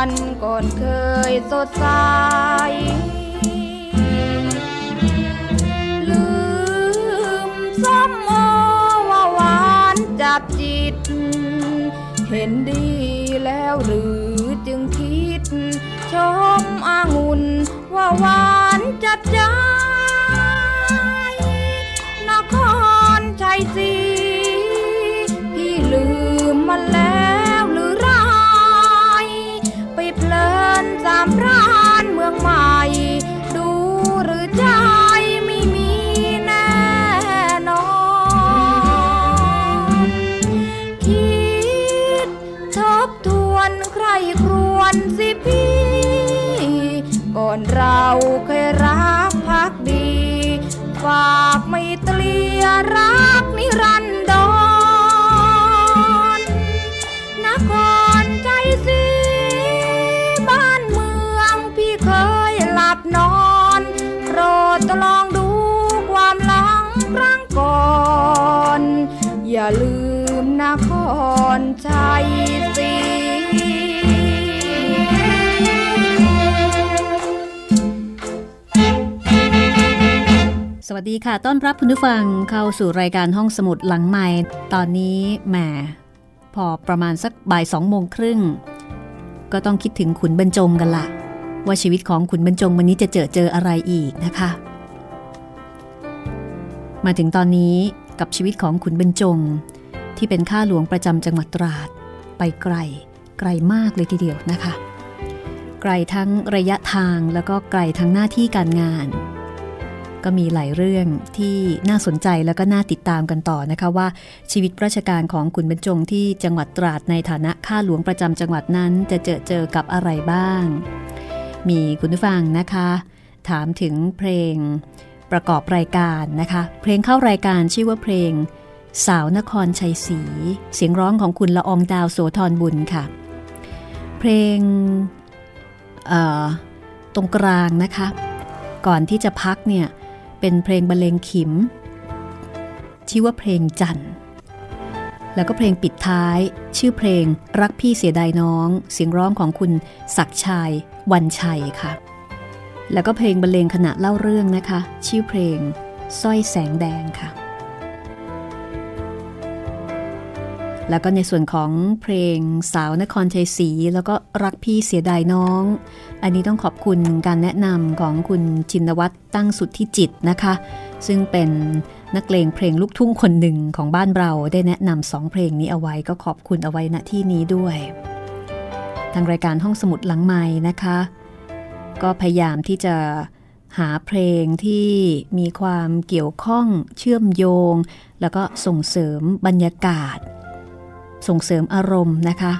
ันก่อนเคยสดใสลืมซ้ำโอว่าหวานจับจิต เห็นดีแล้วหรือจึงคิด ชมอางุ่นว่าหวานจับใจนครชัยศรี ค่ะ ต้อนรับคุณผู้ฟังเข้าสู่รายการห้องสมุดหลังใหม่ ตอนนี้แหมพอประมาณสักบ่ายสองโมงครึ่ง ก็ต้องคิดถึงขุนบรรจงกันละว่าชีวิตของขุนบรรจงวันนี้จะเจอเจออะไรอีกนะคะ มาถึงตอนนี้กับชีวิตของขุนบรรจง ที่เป็นข้าหลวงประจำจังหวัดตราด ไปไกล ไกลมากเลยทีเดียวนะคะ ไกลทั้งระยะทางแล้วก็ไกลทั้งหน้าที่การงาน ก็มีหลายเรื่องที่น่าสนใจแล้วก็น่าติดตามกันต่อนะคะว่า ชีวิตราชการของคุณบรรจงที่จังหวัดตราดในฐานะข้าหลวงประจำจังหวัดนั้นจะเจอเจอกับอะไรบ้าง มีคุณผู้ฟังนะคะ ถามถึงเพลงประกอบรายการนะคะ เพลงเข้ารายการชื่อว่าเพลง สาวนครชัยศรีเสียงร้องของคุณละอองดาวโสธรบุญค่ะ เพลงตรงกลางนะคะ ก่อนที่จะพักเนี่ย เป็นเพลงบรรเลงขิม ชื่อว่าเพลงจันแล้วก็เพลงปิดท้าย ชื่อเพลงรักพี่เสียดายน้อง เสียงร้องของคุณศักชัยวันชัยค่ะ แล้วก็เพลงบรรเลงขณะเล่าเรื่องนะคะ ชื่อเพลงสร้อยแสงแดงค่ะ แล้วก็ในส่วนของเพลงสาวนครชัยศรีแล้วก็รักพี่เสียดายน้อง อันนี้ต้องขอบคุณการแนะนำของคุณจินวัตรตั้งสุดที่จิตนะคะ ซึ่งเป็นนักเลงเพลงลูกทุ่งคนหนึ่งของบ้านเราได้แนะนำสองเพลงนี้เอาไว้ก็ขอบคุณเอาไว้ณที่นี้ด้วย ทางรายการห้องสมุดหลังไม้นะคะ ก็พยายามที่จะหาเพลงที่มีความเกี่ยวข้องเชื่อมโยง แล้วก็ส่งเสริมบรรยากาศ ส่งเสริมอารมณ์นะคะ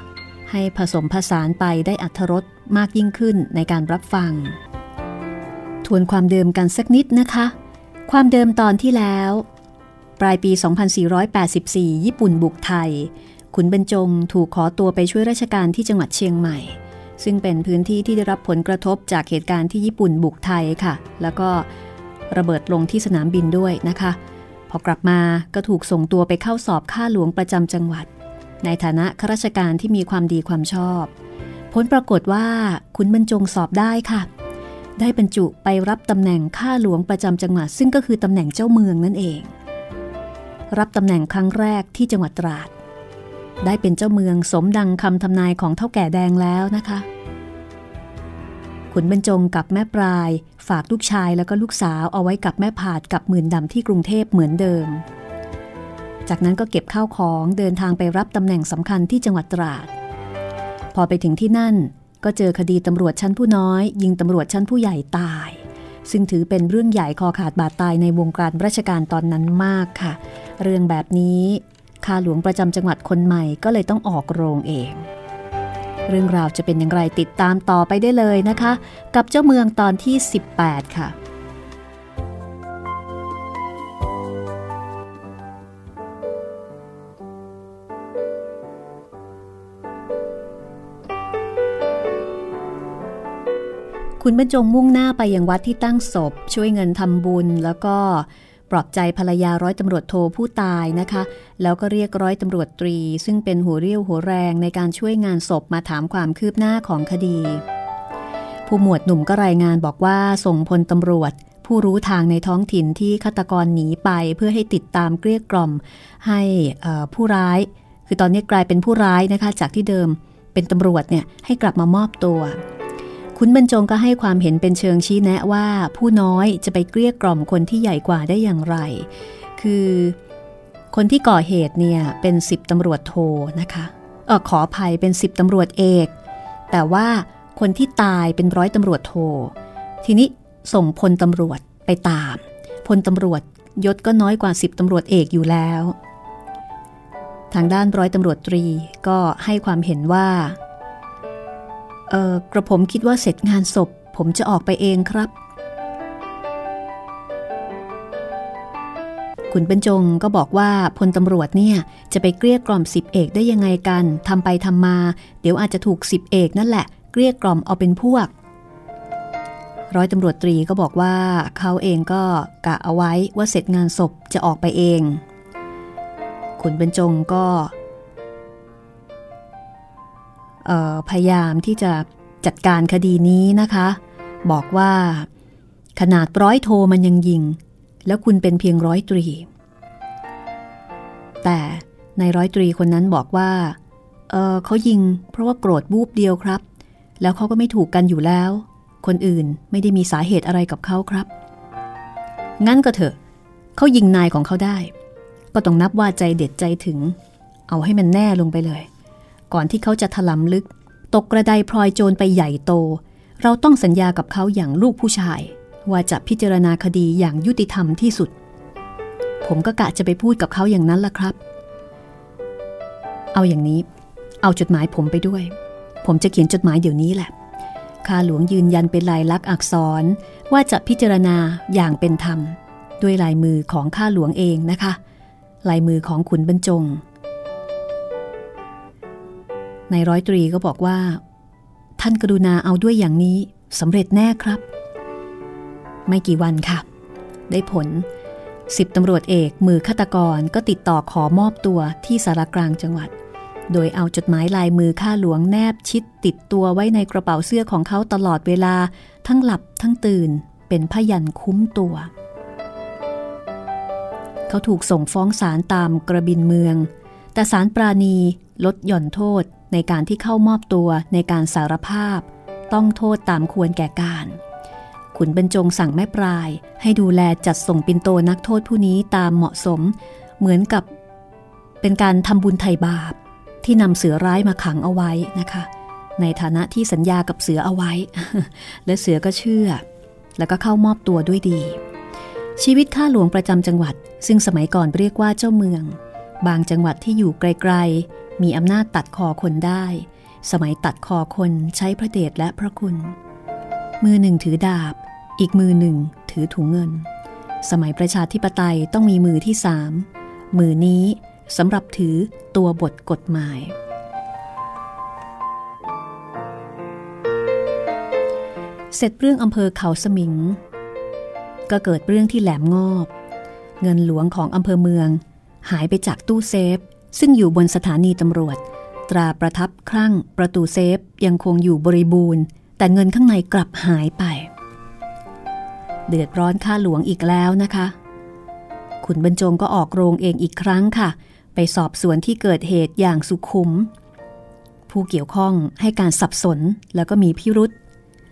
ให้ผสมผสานไปได้อัธรสมากยิ่งขึ้นในการรับฟัง ทวนความเดิมกันสักนิดนะคะ ความเดิมตอนที่แล้ว ปลายปี 2484 ญี่ปุ่นบุกไทย ขุนบรรจงถูกขอตัวไปช่วยราชการที่จังหวัดเชียงใหม่ ซึ่งเป็นพื้นที่ที่ได้รับผลกระทบจากเหตุการณ์ที่ญี่ปุ่นบุกไทยค่ะ แล้วก็ระเบิดลงที่สนามบินด้วยนะคะ พอกลับมาก็ถูกส่งตัวไปเข้าสอบข้าหลวงประจำจังหวัด ในฐานะข้าราชการที่มีความดีความชอบ ผลปรากฏว่าขุนบรรจงสอบได้ค่ะ ได้บรรจุไปรับตำแหน่งข้าหลวงประจำจังหวัด ซึ่งก็คือตำแหน่งเจ้าเมืองนั่นเอง รับตำแหน่งครั้งแรกที่จังหวัดตราด ได้เป็นเจ้าเมืองสมดังคำทำนายของเท่าแก่แดงแล้วนะคะขุนบรรจงกับแม่ปลาย ฝากลูกชายแล้วก็ลูกสาวเอาไว้กับแม่ผาดกับหมื่นดำที่กรุงเทพเหมือนเดิม จากนั้นก็เก็บข้าวของเดินทางไปรับตำแหน่งสำคัญที่จังหวัดตราด พอไปถึงที่นั่นก็เจอคดีตำรวจชั้นผู้น้อย ยิงตำรวจชั้นผู้ใหญ่ตาย ซึ่งถือเป็นเรื่องใหญ่คอขาดบาดตายในวงการราชการตอนนั้นมากค่ะ เรื่องแบบนี้ข้าหลวงประจำจังหวัดคนใหม่ก็เลยต้องออกโรงเอง เรื่องราวจะเป็นอย่างไรติดตามต่อไปได้เลยนะคะ กับเจ้าเมืองตอนที่ 18 ค่ะ คุณบรรจงมุ่งหน้าไปยังวัดที่ตั้งศพ ช่วยเงินทำบุญ แล้วก็ปลอบใจภรรยาร้อยตำรวจโทผู้ตายนะคะ แล้วก็เรียกร้อยตำรวจตรี ซึ่งเป็นหัวเรี่ยวหัวแรงในการช่วยงานศพมาถามความคืบหน้าของคดี ผู้หมวดหนุ่มก็รายงานบอกว่าส่งพลตำรวจ ผู้รู้ทางในท้องถิ่นที่ฆาตกรหนีไปเพื่อให้ติดตามเกลี้ยกล่อม ให้ผู้ร้าย คือตอนนี้กลายเป็นผู้ร้ายนะคะ จากที่เดิมเป็นตำรวจเนี่ยให้กลับมามอบตัว คุณบรรจงก็ให้ความเห็นเป็นเชิงชี้แนะว่าผู้น้อยจะไปเกลี้ยกล่อมคนที่ใหญ่กว่าได้อย่างไร คือคนที่ก่อเหตุเนี่ยเป็นสิบตำรวจโทนะคะเออขออภัยเป็นสิบตำรวจเอก แต่ว่าคนที่ตายเป็นร้อยตำรวจโท ทีนี้ส่งพลตำรวจไปตาม พลตำรวจยศก็น้อยกว่าสิบตำรวจเอกอยู่แล้ว ทางด้านร้อยตำรวจตรีก็ให้ความเห็นว่า เออกระผมคิดว่าเสร็จงานศพ ผมจะออกไปเองครับ ขุนบรรจงก็บอกว่าพลตำรวจเนี่ย จะไปเกลี้ยกล่อมสิบเอกได้ยังไงกันทำไปทำมา เดี๋ยวอาจจะถูกสิบเอกนั่นแหละ เกลี้ยกล่อมเอาเป็นพวก ร้อยตำรวจตรีก็บอกว่าเขาเองก็กะเอาไว้ว่าเสร็จงานศพจะออกไปเอง ขุนบรรจงก็ พยายามที่จะจัดการคดีนี้นะคะ บอกว่าขนาดร้อยโทมันยังยิง แล้วคุณเป็นเพียงร้อยตรี แต่ในร้อยตรีคนนั้นบอกว่าเเขายิงเพราะว่าโกรธบูบเดียวครับ แล้วเขาก็ไม่ถูกกันอยู่แล้ว คนอื่นไม่ได้มีสาเหตุอะไรกับเขาครับ งั้นก็เถอะเขายิงนายของเขาได้ ก็ต้องนับว่าใจเด็ดใจถึง เอาให้มันแน่ลงไปเลย ก่อนที่เขาจะถลำลึก ตกกระไดพลอยโจรไปใหญ่โต เราต้องสัญญากับเขาอย่างลูกผู้ชาย ว่าจะพิจารณาคดีอย่างยุติธรรมที่สุด ผมก็กะจะไปพูดกับเขาอย่างนั้นล่ะครับ เอาอย่างนี้ เอาจดหมายผมไปด้วย ผมจะเขียนจดหมายเดี๋ยวนี้แหละข้าหลวงยืนยันเป็นลายลักษณ์อักษรว่าจะพิจารณาอย่างเป็นธรรม ด้วยลายมือของข้าหลวงเองนะคะ ลายมือของขุนบรรจง นายร้อยตรีก็บอกว่า ท่านกรุณาเอาด้วยอย่างนี้สำเร็จแน่ครับ ไม่กี่วันค่ะ ได้ผลสิบตำรวจเอกมือฆาตกรก็ติดต่อขอมอบตัวที่สารกลางจังหวัด โดยเอาจดหมายลายมือข้าหลวงแนบชิดติดตัวไว้ในกระเป๋าเสื้อของเขาตลอดเวลาทั้งหลับทั้งตื่นเป็นพยันคุ้มตัว เขาถูกส่งฟ้องศาลตามกระบินเมือง แต่ศาลปราณีลดหย่อนโทษ ในการที่เข้ามอบตัวในการสารภาพ ต้องโทษตามควรแก่การ ขุนบรรจงสั่งแม่ปลาย ให้ดูแลจัดส่งปินโตนักโทษผู้นี้ตามเหมาะสม เหมือนกับ เป็นการทำบุญไถ่บาป ที่นำเสือร้ายมาขังเอาไว้นะคะ ในฐานะที่สัญญากับเสือเอาไว้ และเสือก็เชื่อ แล้วก็เข้ามอบตัวด้วยดี ชีวิตข้าหลวงประจำจังหวัด ซึ่งสมัยก่อนเรียกว่าเจ้าเมือง บางจังหวัดที่อยู่ไกล มีอำนาจตัดคอคนได้ สมัยตัดคอคนใช้พระเดชและพระคุณ มือหนึ่งถือดาบ อีกมือหนึ่งถือถุงเงิน สมัยประชาธิปไตยต้องมีมือที่สามมือนี้สำหรับถือตัวบทกฎหมาย เสร็จเรื่องอำเภอเขาสมิง ก็เกิดเรื่องที่แหลมงอบ เงินหลวงของอำเภอเมือง หายไปจากตู้เซฟ ซึ่งอยู่บนสถานีตำรวจ ตราประทับครั่งประตูเซฟยังคงอยู่บริบูรณ์ แต่เงินข้างในกลับหายไป เดือดร้อนค่าหลวงอีกแล้วนะคะ ขุนบรรจงก็ออกโรงเองอีกครั้งค่ะ ไปสอบสวนที่เกิดเหตุอย่างสุขุม ผู้เกี่ยวข้องให้การสับสนแล้วก็มีพิรุษ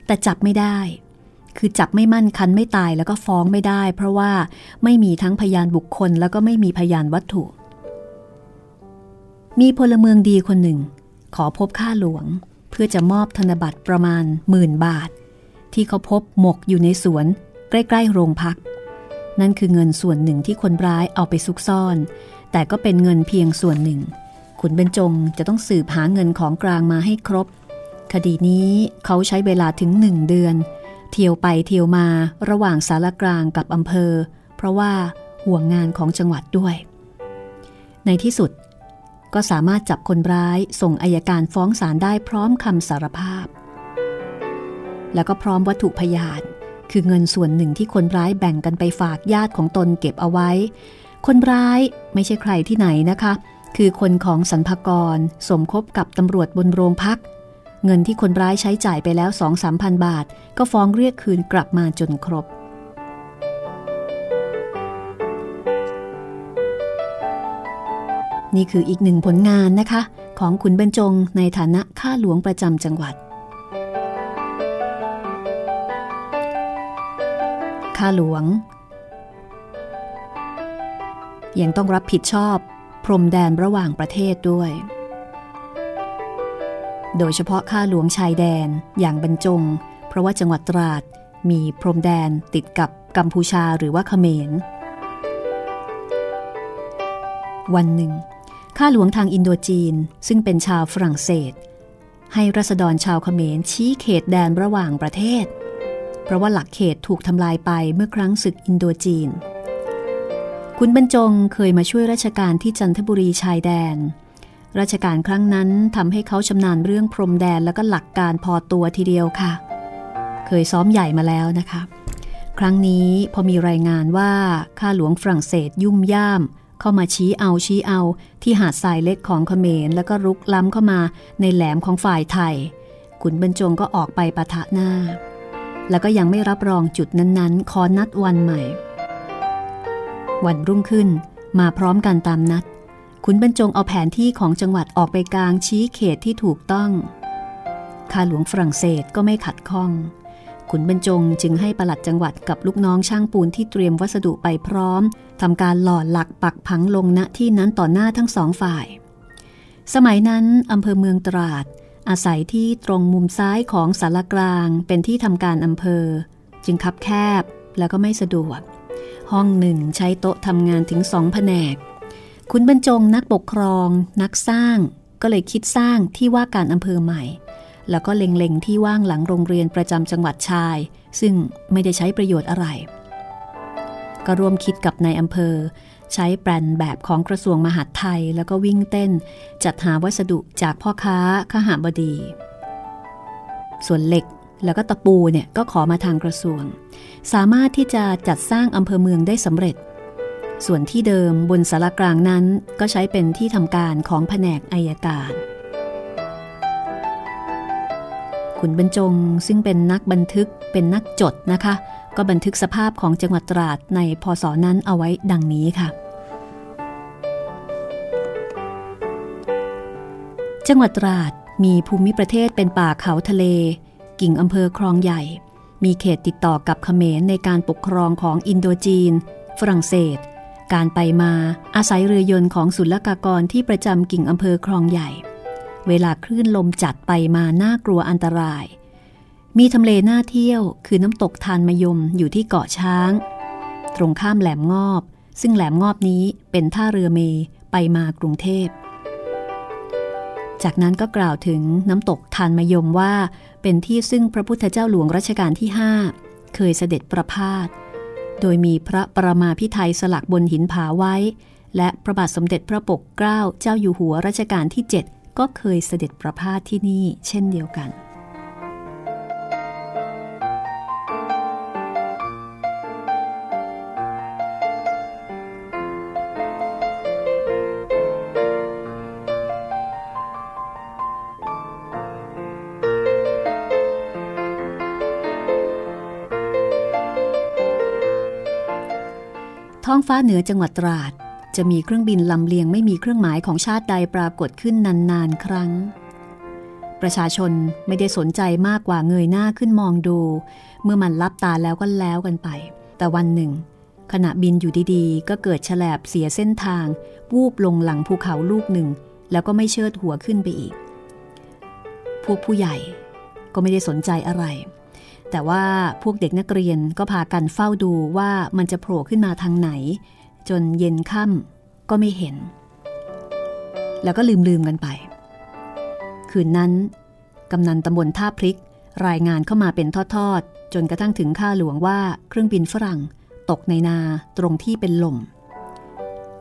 แต่จับไม่ได้คือจับไม่มั่นคันไม่ตายแล้วก็ฟ้องไม่ได้ เพราะว่าไม่มีทั้งพยานบุคคลแล้วก็ไม่มีพยานวัตถุ มีพลเมืองดีคนหนึ่ง ขอพบข้าหลวง เพื่อจะมอบธนบัตรประมาณหมื่นบาท ที่เขาพบหมกอยู่ในสวน ใกล้ ๆ โรงพัก นั่นคือเงินส่วนหนึ่งที่คนร้ายเอาไปซุกซ่อน แต่ก็เป็นเงินเพียงส่วนหนึ่ง ขุนเบญจงจะต้องสืบหาเงินของกลางมาให้ครบ คดีนี้เขาใช้เวลาถึงหนึ่งเดือน เที่ยวไปเที่ยวมาระหว่างสารกลางกับอำเภอ เพราะว่าห่วงงานของจังหวัดด้วย ในที่สุด ก็สามารถจับคนร้ายส่งอายการฟ้องศาลได้พร้อมคำสารภาพ แล้วก็พร้อมวัตถุพยาน คือเงินส่วนหนึ่งที่คนร้ายแบ่งกันไปฝากญาติของตนเก็บเอาไว้ คนร้ายไม่ใช่ใครที่ไหนนะคะ คือคนของสรรพกรสมคบกับตำรวจบนโรงพัก เงินที่คนร้ายใช้จ่ายไปแล้วสองสามพันบาท ก็ฟ้องเรียกคืนกลับมาจนครบ นี่คืออีกหนึ่งผลงานนะคะ ของขุนบรรจงในฐานะข้าหลวงประจำจังหวัด ข้าหลวง ยังต้องรับผิดชอบพรมแดนระหว่างประเทศด้วย โดยเฉพาะข้าหลวงชายแดนอย่างบรรจง เพราะว่าจังหวัดตราดมีพรมแดนติดกับกัมพูชาหรือว่าเขมร วันหนึ่ง ข้าหลวงทางอินโดจีนซึ่งเป็นชาวฝรั่งเศส ให้รัษฎรชาวเขมรชี้เขตแดนระหว่างประเทศ เพราะว่าหลักเขตถูกทำลายไปเมื่อครั้งศึกอินโดจีน คุณบรรจงเคยมาช่วยราชการที่จันทบุรีชายแดน ราชการครั้งนั้นทำให้เขาชำนาญเรื่องพรมแดนแล้วก็หลักการพอตัวทีเดียวค่ะ เคยซ้อมใหญ่มาแล้วนะคะ ครั้งนี้พอมีรายงานว่าข้าหลวงฝรั่งเศสยุ่มย่าม เข้ามาชี้เอาชี้เอา ที่หาดทรายเล็กของเขมรแล้วก็รุกล้ำเข้ามาในแหลมของฝ่ายไทยขุนบรรจงก็ออกไปปะทะหน้า แล้วก็ยังไม่รับรองจุดนั้นๆ ขอนัดวันใหม่ วันรุ่งขึ้นมาพร้อมกันตามนัด ขุนบรรจงเอาแผนที่ของจังหวัดออกไปกลางชี้เขตที่ถูกต้อง ข้าหลวงฝรั่งเศสก็ไม่ขัดข้อง ขุนบรรจงจึงให้ปลัดจังหวัดกับลูกน้องช่างปูนที่เตรียมวัสดุไปพร้อมทำการหล่อหลักปักผังลงณที่นั้นต่อหน้าทั้งสองฝ่าย สมัยนั้นอำเภอเมืองตราด อาศัยที่ตรงมุมซ้ายของสารกลางเป็นที่ทำการอำเภอ จึงคับแคบแล้วก็ไม่สะดวก ห้องหนึ่งใช้โต๊ะทำงานถึงสองแผนก คุณบรรจงนักปกครอง นักสร้าง ก็เลยคิดสร้างที่ว่าการอำเภอใหม่ แล้วก็เล็งๆที่ว่างหลังโรงเรียนประจำจังหวัดชาย ซึ่งไม่ได้ใช้ประโยชน์อะไร ก็ร่วมคิดกับนายอำเภอ ใช้แปลนแบบของกระทรวงมหาดไทย แล้วก็วิ่งเต้น จัดหาวัสดุจากพ่อค้าข้าหาบดี ส่วนเหล็กแล้วก็ตะปูเนี่ยก็ขอมาทางกระทรวง สามารถที่จะจัดสร้างอำเภอเมืองได้สำเร็จ ส่วนที่เดิมบนสารกลางนั้นก็ใช้เป็นที่ทำการของแผนกอายการ ขุนบรรจงซึ่งเป็นนักบันทึกเป็นนักจดนะคะ ก็บันทึกสภาพของจังหวัดตราดในพศนั้นเอาไว้ดังนี้ค่ะ จังหวัดตราดมีภูมิประเทศเป็นป่าเขาทะเล กิ่งอำเภอคลองใหญ่ มีเขตติดต่อกับเขมรในการปกครองของอินโดจีน ฝรั่งเศส การไปมาอาศัยเรือยนต์ของศุลกากรที่ประจำกิ่งอำเภอคลองใหญ่ เวลาคลื่นลมจัดไปมาน่ากลัวอันตราย มีทำเลน่าเที่ยวคือน้ำตกทานมยมอยู่ที่เกาะช้าง ตรงข้ามแหลมงอบ ซึ่งแหลมงอบนี้เป็นท่าเรือเมไปมากรุงเทพ จากนั้นก็กล่าวถึงน้ำตกทานมยมว่า เป็นที่ซึ่งพระพุทธเจ้าหลวงรัชกาลที่ 5 เคยเสด็จประพาส โดยมีพระประมาพิไทยสลักบนหินผาไว้ และพระบาทสมเด็จพระปกเกล้าเจ้าอยู่หัวรัชกาลที่ 7 ก็เคยเสด็จประพาสที่นี่เช่นเดียวกัน ท้องฟ้าเหนือจังหวัดตราด จะมีเครื่องบินลำเลียงไม่มีเครื่องหมายของชาติใดปรากฏขึ้นนานๆ ครั้ง ประชาชนไม่ได้สนใจมากกว่าเงยหน้าขึ้นมองดู เมื่อมันลับตาแล้วก็แล้วกันไป แต่วันหนึ่ง ขณะบินอยู่ดีๆ ก็เกิดฉลบเสียเส้นทาง วูบลงหลังภูเขาลูกหนึ่ง แล้วก็ไม่เชิดหัวขึ้นไปอีก พวกผู้ใหญ่ก็ไม่ได้สนใจอะไรแต่ว่าพวกเด็กนักเรียนก็พากันเฝ้าดูว่ามันจะโผล่ขึ้นมาทางไหน จนเย็นค่ำก็ไม่เห็น แล้วก็ลืมลืมกันไป คืนนั้น กำนันตำบลท่าพริก รายงานเข้ามาเป็นทอดๆ จนกระทั่งถึงข้าหลวงว่าเครื่องบินฝรั่ง ตกในนาตรงที่เป็นลม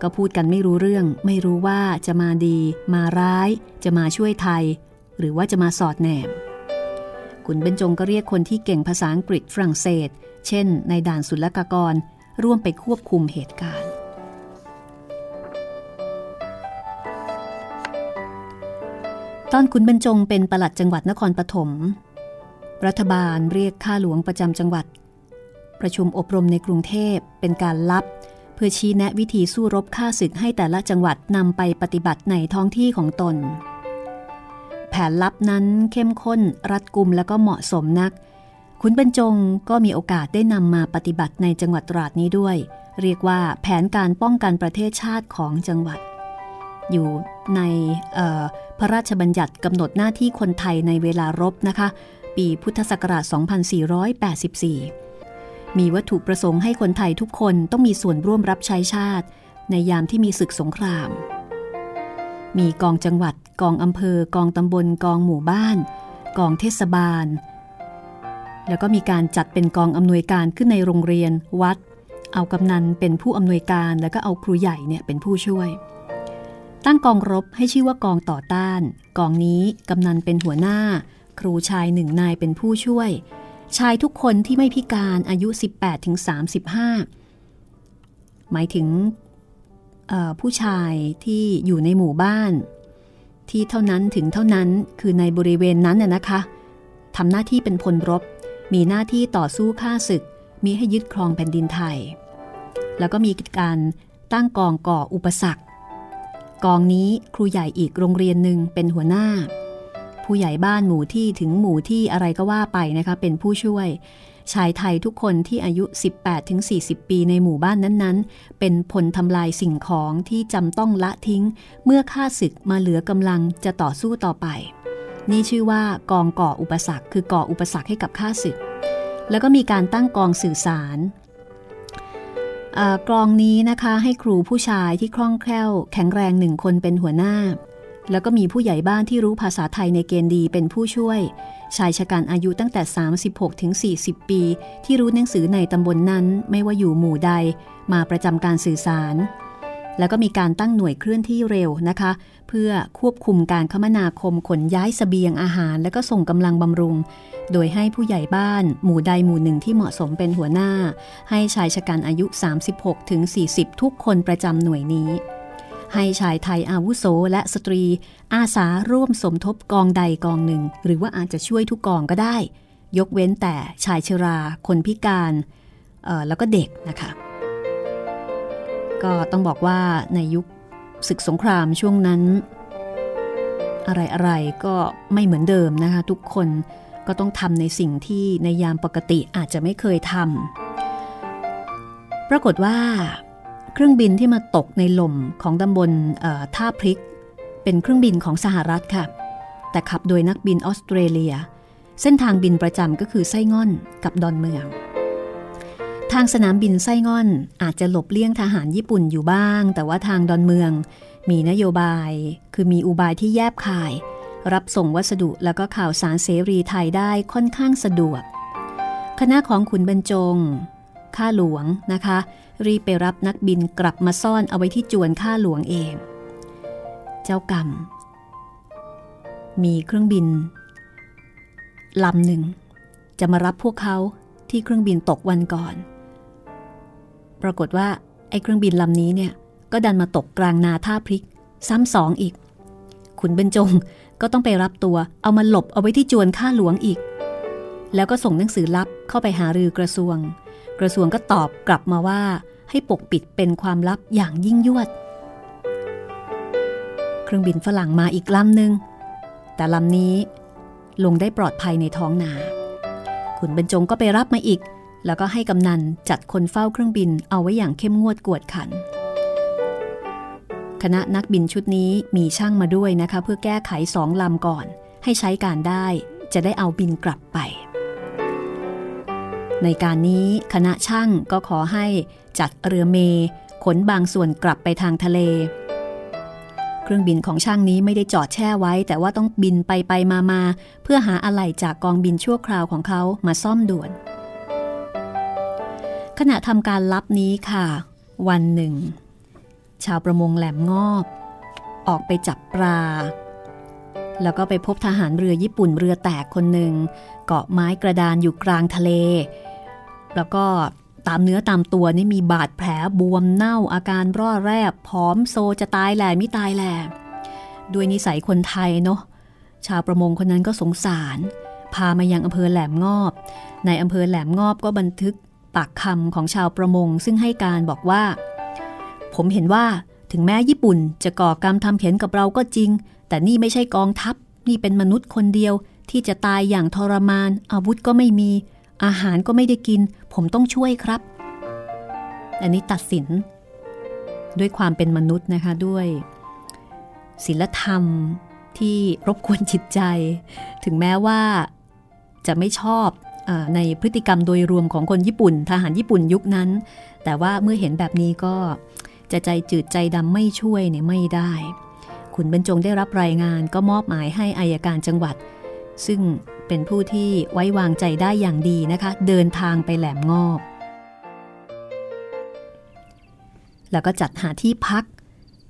ก็พูดกันไม่รู้เรื่อง ไม่รู้ว่าจะมาดี มาร้าย จะมาช่วยไทย หรือว่าจะมาสอดแนมขุนเบญจงก็เรียกคนที่เก่งภาษาอังกฤษฝรั่งเศส เช่น ในด่านศุลกากร ร่วมไปควบคุมเหตุการณ์ ตอนขุนบรรจงเป็นประหลัดจังหวัดนครปฐม รัฐบาลเรียกข้าหลวงประจำจังหวัด ประชุมอบรมในกรุงเทพเป็นการลับ เพื่อชี้แนะวิธีสู้รบฆ่าศึกให้แต่ละจังหวัดนำไปปฏิบัติในท้องที่ของตน แผนลับนั้นเข้มข้นรัดกุมและก็เหมาะสมนัก คุณบรรจงก็มีโอกาสได้นำมาปฏิบัติในจังหวัดตราดนี้ด้วย เรียกว่าแผนการป้องกันประเทศชาติของจังหวัด อยู่ในพระราชบัญญัติกำหนดหน้าที่คนไทยในเวลารบนะคะ ปีพุทธศักราช 2484 มีวัตถุประสงค์ให้คนไทยทุกคนต้องมีส่วนร่วมรับใช้ชาติ ในยามที่มีศึกสงคราม มีกองจังหวัด กองอำเภอ กองตำบล กองหมู่บ้าน กองเทศบาล แล้วก็มีการจัดเป็นกองอำนวยการขึ้นในโรงเรียน วัด เอากำนันเป็นผู้อำนวยการ แล้วก็เอาครูใหญ่เนี่ยเป็นผู้ช่วย ตั้งกองรบให้ชื่อว่ากองต่อต้าน กองนี้กำนันเป็นหัวหน้า ครูชายหนึ่งนายเป็นผู้ช่วย ชายทุกคนที่ไม่พิการอายุ 18-35หมายถึงผู้ชายที่อยู่ในหมู่บ้าน ที่เท่านั้นถึงเท่านั้นคือในบริเวณนั้นน่ยนะคะทำหน้าที่เป็นพลรบ มีหน้าที่ต่อสู้ฆ่าศึก มีให้ยึดครองแผ่นดินไทย แล้วก็มีการตั้งกองก่ออุปสรรค กองนี้ครูใหญ่อีกโรงเรียนหนึ่งเป็นหัวหน้า ผู้ใหญ่บ้านหมู่ที่ถึงหมู่ที่อะไรก็ว่าไปนะคะเป็นผู้ช่วย ชายไทยทุกคนที่อายุ 18-40 ปีในหมู่บ้านนั้นๆ เป็นผลทำลายสิ่งของที่จำต้องละทิ้ง เมื่อข้าศึกมาเหลือกำลังจะต่อสู้ต่อไป นี่ชื่อว่ากองก่ออุปสรรค คือก่ออุปสรรคให้กับข้าศึก แล้วก็มีการตั้งกองสื่อสาร กองนี้นะคะให้ครูผู้ชายที่คล่องแคล่ว แข็งแรงหนึ่งคนเป็นหัวหน้า แล้วก็มีผู้ใหญ่บ้านที่รู้ภาษาไทยในเกณฑ์ดีเป็นผู้ช่วย ชายชะกันอายุตั้งแต่ 36ถึง40 ปี ที่รู้หนังสือในตำบลนนั้นไม่ว่าอยู่หมู่ใด มาประจำการสื่อสาร แล้วก็มีการตั้งหน่วยเคลื่อนที่เร็วนะคะ เพื่อควบคุมการคมนาคมขนย้ายสเสบียงอาหาร และก็ส่งกำลังบำรุง โดยให้ผู้ใหญ่บ้าน หมู่ใดหมู่หนึ่งที่เหมาะสมเป็นหัวหน้า ให้ชายชะกันอายุ 36ถึง40ทุกคนประจำหน่วยนี้ ให้ชายไทยอาวุโสและสตรี อาสาร่วมสมทบกองใดกองหนึ่ง หรือว่าอาจจะช่วยทุกกองก็ได้ ยกเว้นแต่ชายชรา คนพิการแล้วก็เด็กนะคะ ก็ต้องบอกว่าในยุคศึกสงครามช่วงนั้น อะไรๆก็ไม่เหมือนเดิมนะคะ ทุกคนก็ต้องทำในสิ่งที่ในยามปกติอาจจะไม่เคยทำปรากฏว่าเครื่องบินที่มาตกในหล่มของตำบลท่าพริก เป็นเครื่องบินของสหรัฐค่ะ แต่ขับโดยนักบินออสเตรเลีย เส้นทางบินประจำก็คือไส้ง่อนกับดอนเมือง ทางสนามบินไส้ง่อนอาจจะหลบเลี่ยงทหารญี่ปุ่นอยู่บ้าง แต่ว่าทางดอนเมือง มีนโยบาย คือมีอุบายที่แยบคาย รับส่งวัสดุแล้วก็ข่าวสารเสรีไทยได้ค่อนข้างสะดวก คณะของขุนบรรจง ข้าหลวงนะคะ รีบไปรับนักบินกลับมาซ่อนเอาไว้ที่จวนข้าหลวงเอง เจ้ากรรม มีเครื่องบินลำหนึ่งจะมารับพวกเขาที่เครื่องบินตกวันก่อน ปรากฏว่าไอ้เครื่องบินลำนี้เนี่ยก็ดันมาตกกลางนาท่าพริก ซ้ำสองอีก ขุนบรรจงก็ต้องไปรับตัวเอามาหลบเอาไว้ที่จวนข้าหลวงอีก แล้วก็ส่งหนังสือลับเข้าไปหารือกระทรวง กระทรวงก็ตอบกลับมาว่าให้ปกปิดเป็นความลับอย่างยิ่งยวด เครื่องบินฝรั่งมาอีกลำหนึ่งแต่ลำนี้ลงได้ปลอดภัยในท้องนา ขุนบรรจงก็ไปรับมาอีก แล้วก็ให้กำนันจัดคนเฝ้าเครื่องบินเอาไว้อย่างเข้มงวดกวดขัน คณะนักบินชุดนี้มีช่างมาด้วยนะคะ เพื่อแก้ไขสองลำก่อน ให้ใช้การได้จะได้เอาบินกลับไป ในการนี้คณะช่างก็ขอให้จัดเรือเมขนบางส่วนกลับไปทางทะเล เครื่องบินของช่างนี้ไม่ได้จอดแช่ไว้ แต่ว่าต้องบินไปไปมามาเพื่อหาอะไหล่จากกองบินชั่วคราวของเขามาซ่อมด่วน ขณะทำการลับนี้ค่ะ วันหนึ่ง ชาวประมงแหลมงอบ ออกไปจับปลา แล้วก็ไปพบทหารเรือญี่ปุ่นเรือแตกคนหนึ่งเกาะไม้กระดานอยู่กลางทะเล แล้วก็ตามเนื้อตามตัวนี่มีบาดแผลบวมเน่าอาการร่อแรบผอมโซจะตายแหล่ไม่ตายแหล่ด้วยนิสัยคนไทยเนาะชาวประมงคนนั้นก็สงสาร พามายังอำเภอแหลมงอบ ในอำเภอแหลมงอบก็บันทึก ปากคำของชาวประมง ซึ่งให้การบอกว่า ผมเห็นว่าถึงแม้ญี่ปุ่นจะก่อกรรมทำเข็นกับเราก็จริง แต่นี่ไม่ใช่กองทัพ นี่เป็นมนุษย์คนเดียวที่จะตายอย่างทรมาน อาวุธก็ไม่มี อาหารก็ไม่ได้กิน ผมต้องช่วยครับ อันนี้ตัดสิน ด้วยความเป็นมนุษย์นะคะด้วยศีลธรรมที่รบกวนจิตใจ ถึงแม้ว่าจะไม่ชอบ ในพฤติกรรมโดยรวมของคนญี่ปุ่น ทหารญี่ปุ่นยุคนั้น แต่ว่าเมื่อเห็นแบบนี้ก็จะใจจืดใจดำไม่ช่วยเนี่ยไม่ได้ขุนบรรจงได้รับรายงานก็มอบหมายให้อายการจังหวัด ซึ่งเป็นผู้ที่ไว้วางใจได้อย่างดีนะคะ เดินทางไปแหลมงอบ แล้วก็จัดหาที่พัก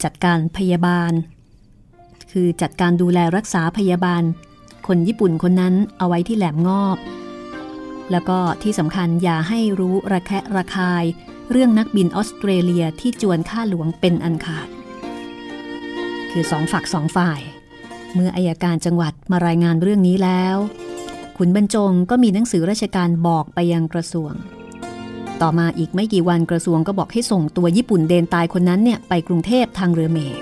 จัดการพยาบาล คือจัดการดูแลรักษาพยาบาล คนญี่ปุ่นคนนั้นเอาไว้ที่แหลมงอบ แล้วก็ที่สำคัญอย่าให้รู้ระแคะระคาย เรื่องนักบินออสเตรเลียที่จวนข้าหลวงเป็นอันขาด คือสองฝักสองฝ่าย เมื่ออายการจังหวัดมารายงานเรื่องนี้แล้วขุนบรรจงก็มีหนังสือราชการบอกไปยังกระทรวง ต่อมาอีกไม่กี่วันกระทรวงก็บอกให้ส่งตัวญี่ปุ่นเดนตายคนนั้นเนี่ยไปกรุงเทพทางเรือเมล์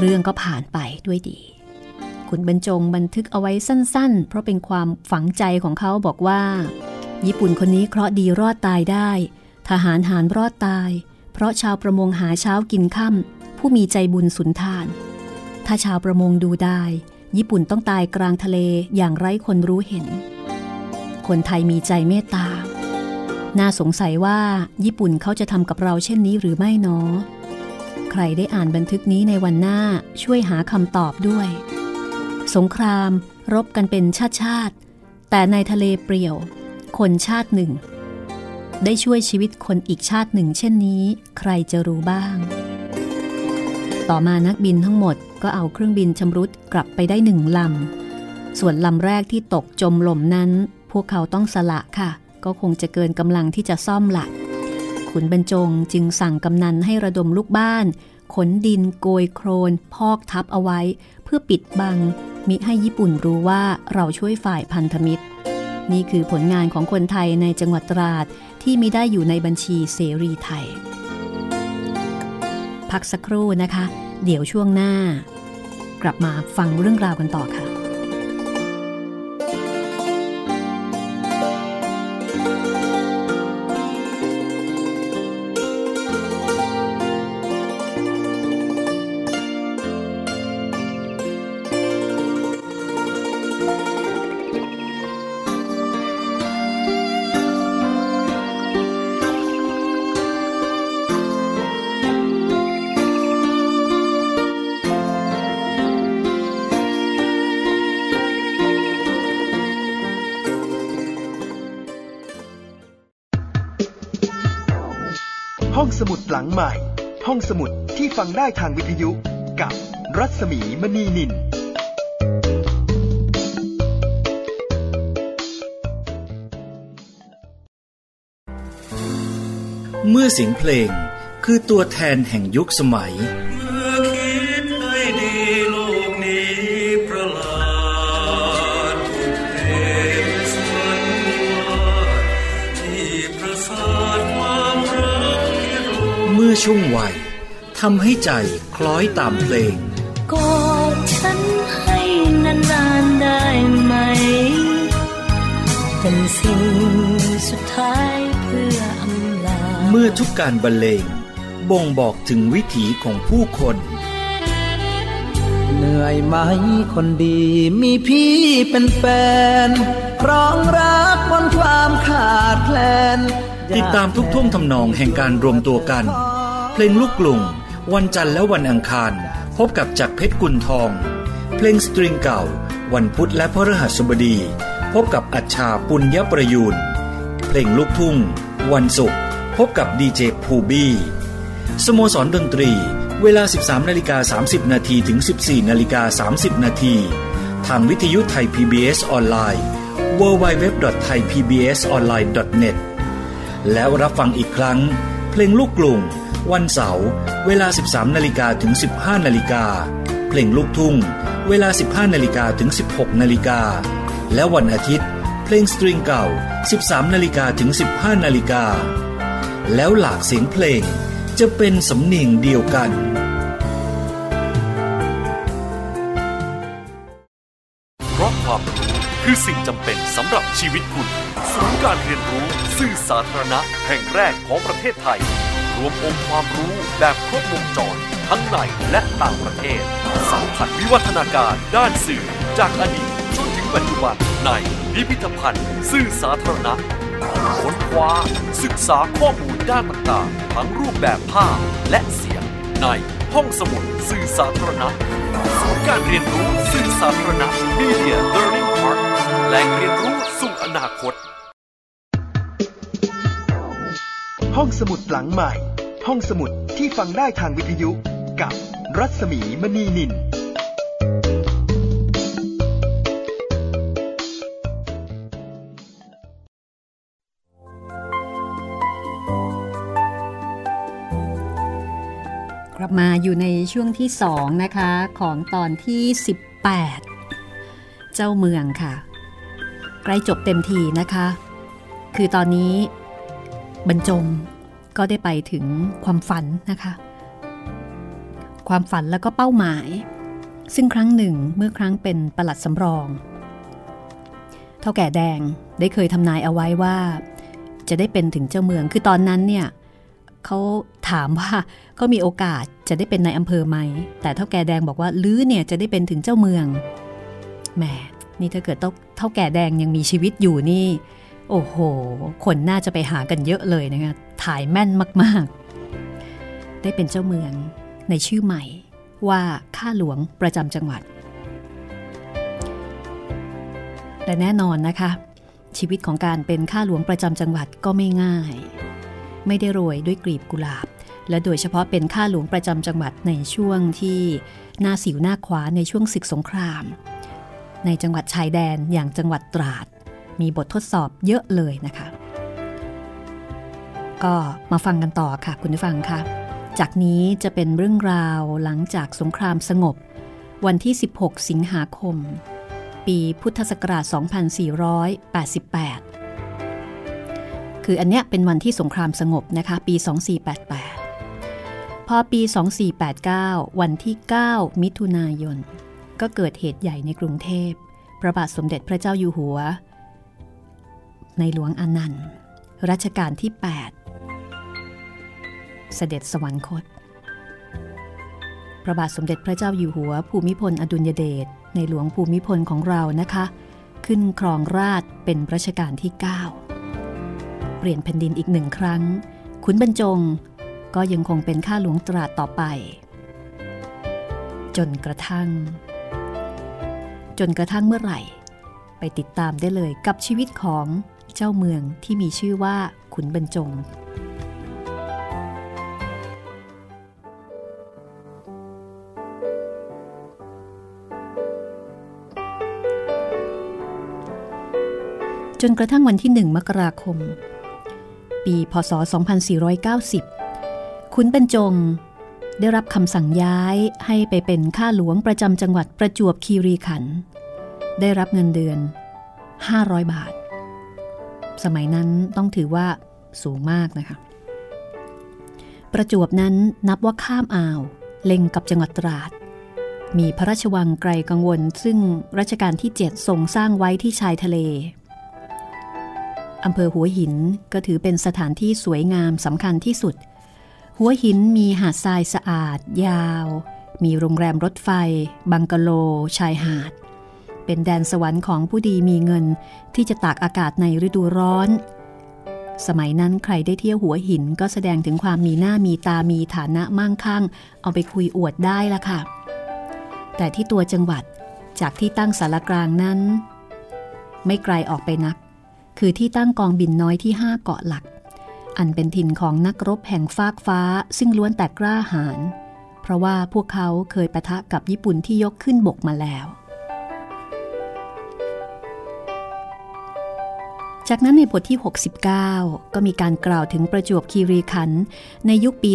เรื่องก็ผ่านไปด้วยดี ขุนบรรจงบันทึกเอาไว้สั้นๆ เพราะเป็นความฝังใจของเขาบอกว่า ญี่ปุ่นคนนี้เคราะห์ดีรอดตายได้ ทหารหารรอดตาย เพราะชาวประมงหาเช้ากินค่ำผู้มีใจบุญสุนทาน ถ้าชาวประมงดูได้ ญี่ปุ่นต้องตายกลางทะเลอย่างไร้คนรู้เห็น คนไทยมีใจเมตตา น่าสงสัยว่าญี่ปุ่นเขาจะทำกับเราเช่นนี้หรือไม่เนาะใครได้อ่านบันทึกนี้ในวันหน้าช่วยหาคำตอบด้วย สงครามรบกันเป็นชาติชาติ แต่ในทะเลเปรี่ยว คนชาติหนึ่ง ได้ช่วยชีวิตคนอีกชาติหนึ่ง เช่นนี้ ใครจะรู้บ้าง ต่อมานักบินทั้งหมดก็เอาเครื่องบินชำรุดกลับไปได้หนึ่งลำ ส่วนลำแรกที่ตกจมหล่มนั้น พวกเขาต้องสละค่ะ ก็คงจะเกินกำลังที่จะซ่อมหละขุนบรรจงจึงสั่งกำนันให้ระดมลูกบ้านขนดินโกยโครน พอกทับเอาไว้ เพื่อปิดบัง มิให้ญี่ปุ่นรู้ว่าเราช่วยฝ่ายพันธมิตร นี่คือผลงานของคนไทยในจังหวัดตราดที่มิได้อยู่ในบัญชีเสรีไทย พักสักครู่นะคะ เดี๋ยวช่วงหน้า กลับมาฟังเรื่องราวกันต่อค่ะ หลังใหม่ ห้องสมุดที่ฟังได้ทางวิทยุกับรัศมีมณีนิน เมื่อเสียงเพลงคือตัวแทนแห่งยุคสมัย เมื่อช่วงวัยทำให้ใจคล้อยตามเพลงกอดฉันให้นานๆได้ไหม เป็นสิ่งสุดท้ายเพื่ออำลา เมื่อทุกการบรรเลงบ่งบอกถึงวิถีของผู้คน เหนื่อยไหมคนดีมีพี่เป็นแฟนครองรักบนความขาดแคลน ติดตามทุกท่วงทำนองแห่งการรวมตัวกัน เพลงลูกกลุ่มวันจันทร์และวันอังคาร พบกับจักเพชรกุลทอง เพลงสตริงเก่า วันพุธและพฤหัสบดี พบกับอัชชาปุญญประยูนเพลงลูกทุ่ง วันศุกร์พบกับดีเจภูบี้สโมสรดนตรี เวลา 13นาฬิกา30 นาทีถึง 14นาฬิกา30 นาทีทางวิทยุไทย PBS ออนไลน์ www.thaipbsonline.net แล้วรับฟังอีกครั้ง เพลงลูกกลุ่ม วันเสาร์เวลา 13นาฬิกาถึง 15นาฬิกาเพลงลูกทุ่ง เวลา 15นาฬิกาถึง 16นาฬิกาและวันอาทิตย์ เพลงสตริงเก่า 13นาฬิกาถึง 15นาฬิกาแล้วหลากเสียงเพลงจะเป็นสำเนียงเดียวกัน เพราะความรู้คือสิ่งจำเป็นสำหรับชีวิตคุณ ศูนย์การเรียนรู้สื่อสาธารณะแห่งแรกของประเทศไทย รวมองค์ความรู้แบบครบวงจร ทั้งในและต่างประเทศ สัมผัสวิวัฒนาการด้านสื่อจากอดีตจนถึงปัจจุบันในพิพิธภัณฑ์ สื่อสาธารณะค้นคว้าศึกษาข้อมูลด้านต่างๆ ทั้งรูปแบบภาพและเสียง ในห้องสมุดสื่อสาธารณะศูนย์การเรียนรู้สื่อสาธารณะ Media Learning Park แหล่งเรียนรู้สู่อนาคต ห้องสมุดหลังใหม่ ห้องสมุดที่ฟังได้ทางวิทยุกับรัศมีมณีนิน กลับมาอยู่ในช่วงที่2นะคะของตอนที่ 18 เจ้าเมืองค่ะ ใกล้จบเต็มทีนะคะ คือตอนนี้ บรรจงก็ได้ไปถึงความฝันนะคะ ความฝันแล้วก็เป้าหมาย ซึ่งครั้งหนึ่งเมื่อครั้งเป็นประหลัดสำรอง เท่าแก่แดงได้เคยทำนายเอาไว้ว่า จะได้เป็นถึงเจ้าเมืองคือตอนนั้นเนี่ยเขาถามว่าก็มีโอกาสจะได้เป็นนายอำเภอไหม แต่เท่าแก่แดงบอกว่าลื้อเนี่ยจะได้เป็นถึงเจ้าเมืองแหมนี่ถ้าเกิดเท่าแก่แดงยังมีชีวิตอยู่นี่ โอ้โห คนน่าจะไปหากันเยอะเลยนะคะถ่ายแม่นมากๆ ได้เป็นเจ้าเมืองในชื่อใหม่ว่าข้าหลวงประจำจังหวัด และแน่นอนนะคะ ชีวิตของการเป็นข้าหลวงประจำจังหวัดก็ไม่ง่าย ไม่ได้โรยด้วยกลีบกุหลาบ และโดยเฉพาะเป็นข้าหลวงประจำจังหวัดในช่วงที่หน้าสิวหน้าขวาในช่วงศึกสงคราม ในจังหวัดชายแดนอย่างจังหวัดตราด มีบททดสอบเยอะเลยนะคะ ก็มาฟังกันต่อค่ะคุณผู้ฟังคะจากนี้จะเป็นเรื่องราวหลังจากสงครามสงบ วันที่ 16 สิงหาคม ปีพุทธศักราช 2488 คืออันเนี้ยเป็นวันที่สงครามสงบนะคะปี 2488 พอปี 2489 วันที่ 9 มิถุนายนก็เกิดเหตุใหญ่ในกรุงเทพ พระบาทสมเด็จพระเจ้าอยู่หัว ในหลวงอนันต์รัชกาลที่ 8 เสด็จสวรรคต พระบาทสมเด็จพระเจ้าอยู่หัว ภูมิพลอดุลยเดชในหลวงภูมิพลของเรานะคะ ขึ้นครองราชเป็นรัชกาลที่ 9 เปลี่ยนแผ่นดินอีกหนึ่งครั้ง ขุนบรรจงก็ยังคงเป็นข้าหลวงตราดต่อไป จนกระทั่ง จนกระทั่งเมื่อไหร่ ไปติดตามได้เลยกับชีวิตของ เจ้าเมืองที่มีชื่อว่าขุนบรรจง จนกระทั่งวันที่หนึ่งมกราคม ปีพศ 2490 ขุนบรรจงได้รับคำสั่งย้ายให้ไปเป็นข้าหลวงประจำจังหวัดประจวบคีรีขันได้รับเงินเดือน 500 บาท สมัยนั้นต้องถือว่าสูงมากนะคะ ประจวบนั้นนับว่าข้ามอ่าว เล็งกับจังหวัดตราด มีพระราชวังไกลกังวล ซึ่งรัชกาลที่ 7 ทรงสร้างไว้ที่ชายทะเล อำเภอหัวหินก็ถือเป็นสถานที่สวยงามสำคัญที่สุด หัวหินมีหาดทรายสะอาด ยาว มีโรงแรมรถไฟ บังกะโล ชายหาด เป็นแดนสวรรค์ของผู้ดีมีเงินที่จะตากอากาศในฤดูร้อน สมัยนั้นใครได้เที่ยวหัวหินก็แสดงถึงความมีหน้ามีตามีฐานะมั่งคั่ง เอาไปคุยอวดได้ละค่ะ แต่ที่ตัวจังหวัดจากที่ตั้งสารกลางนั้น ไม่ไกลออกไปนัก คือที่ตั้งกองบินน้อยที่5เกาะหลัก อันเป็นถิ่นของนักรบแห่งฟากฟ้าซึ่งล้วนแต่กล้าหาญเพราะว่าพวกเขาเคยประทะกับญี่ปุ่นที่ยกขึ้นบกมาแล้ว จากนั้นในบทที่ 69 ก็มีการกล่าวถึงประจวบคีรีขันธ์ในยุคปี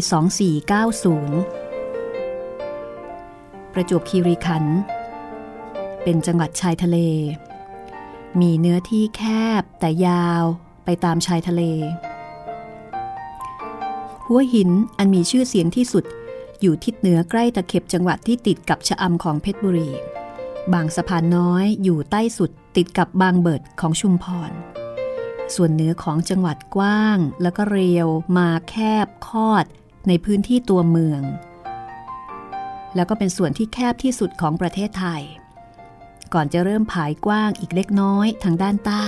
2490 ประจวบคีรีขันธ์เป็นจังหวัดชายทะเล มีเนื้อที่แคบแต่ยาวไปตามชายทะเล หัวหินอันมีชื่อเสียงที่สุดอยู่ทิศเหนือใกล้ตะเข็บจังหวัดที่ติดกับชะอำของเพชรบุรี บางสะพานน้อยอยู่ใต้สุดติดกับบางเบิดของชุมพร ส่วนเหนือของจังหวัดกว้าง แล้วก็เรียวมาแคบคอดในพื้นที่ตัวเมือง แล้วก็เป็นส่วนที่แคบที่สุดของประเทศไทย ก่อนจะเริ่มผายกว้างอีกเล็กน้อยทางด้านใต้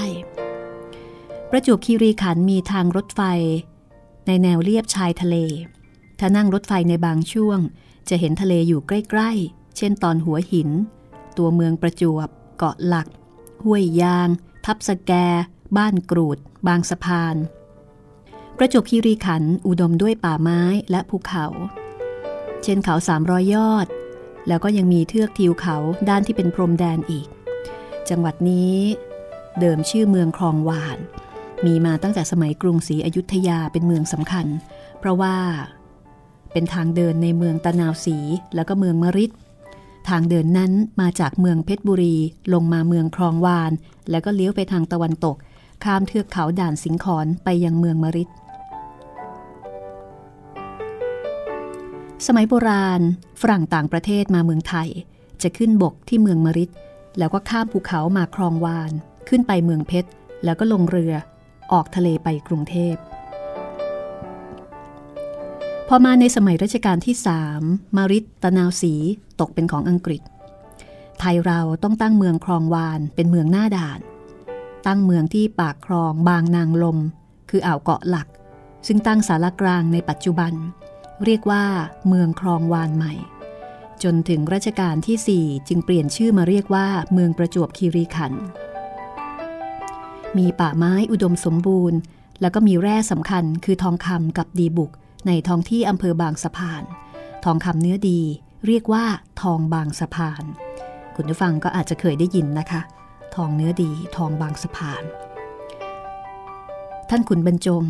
ประจวบคีรีขันธ์มีทางรถไฟ ในแนวเลียบชายทะเล ถ้านั่งรถไฟในบางช่วง จะเห็นทะเลอยู่ใกล้ๆ เช่นตอนหัวหิน ตัวเมืองประจวบ เกาะหลัก ห้วยยาง ทับสแก บ้านกรูด บางสะพาน ประจบคีรีขันอุดมด้วยป่าไม้และภูเขา เช่นเขาสามรอยยอด แล้วก็ยังมีเทือกทิวเขาด้านที่เป็นพรมแดนอีก จังหวัดนี้เดิมชื่อเมืองคลองวาน มีมาตั้งแต่สมัยกรุงศรีอยุธยาเป็นเมืองสำคัญ เพราะว่าเป็นทางเดินในเมืองตะนาวศรีแล้วก็เมืองมริดทางเดินนั้นมาจากเมืองเพชรบุรีลงมาเมืองคลองวาน แล้วก็เลี้ยวไปทางตะวันตก ข้ามเทือกเขาด่านสิงขอนไปยังเมืองมริดสมัยโบราณ ฝรั่งต่างประเทศมาเมืองไทย จะขึ้นบกที่เมืองมริดแล้วก็ข้ามภูเขามาคลองวาน ขึ้นไปเมืองเพชร แล้วก็ลงเรือ ออกทะเลไปกรุงเทพ พอมาในสมัยรัชกาลที่สามมาริดตะนาวศรีตกเป็นของอังกฤษ ไทยเราต้องตั้งเมืองคลองวานเป็นเมืองหน้าด่าน ตั้งเมืองที่ปากคลองบางนางลม คืออ่าวเกาะหลัก ซึ่งตั้งสารกลางในปัจจุบัน เรียกว่าเมืองคลองวานใหม่ จนถึงรัชกาลที่ 4 จึงเปลี่ยนชื่อมาเรียกว่าเมืองประจวบคีรีขันธ์มีป่าไม้อุดมสมบูรณ์ แล้วก็มีแร่สำคัญคือทองคำกับดีบุก ในท้องที่อำเภอบางสะพาน ทองคำเนื้อดี เรียกว่าทองบางสะพาน คุณผู้ฟังก็อาจจะเคยได้ยินนะคะ ทองเนื้อดีทองบางสะพาน ท่านขุนบรรจง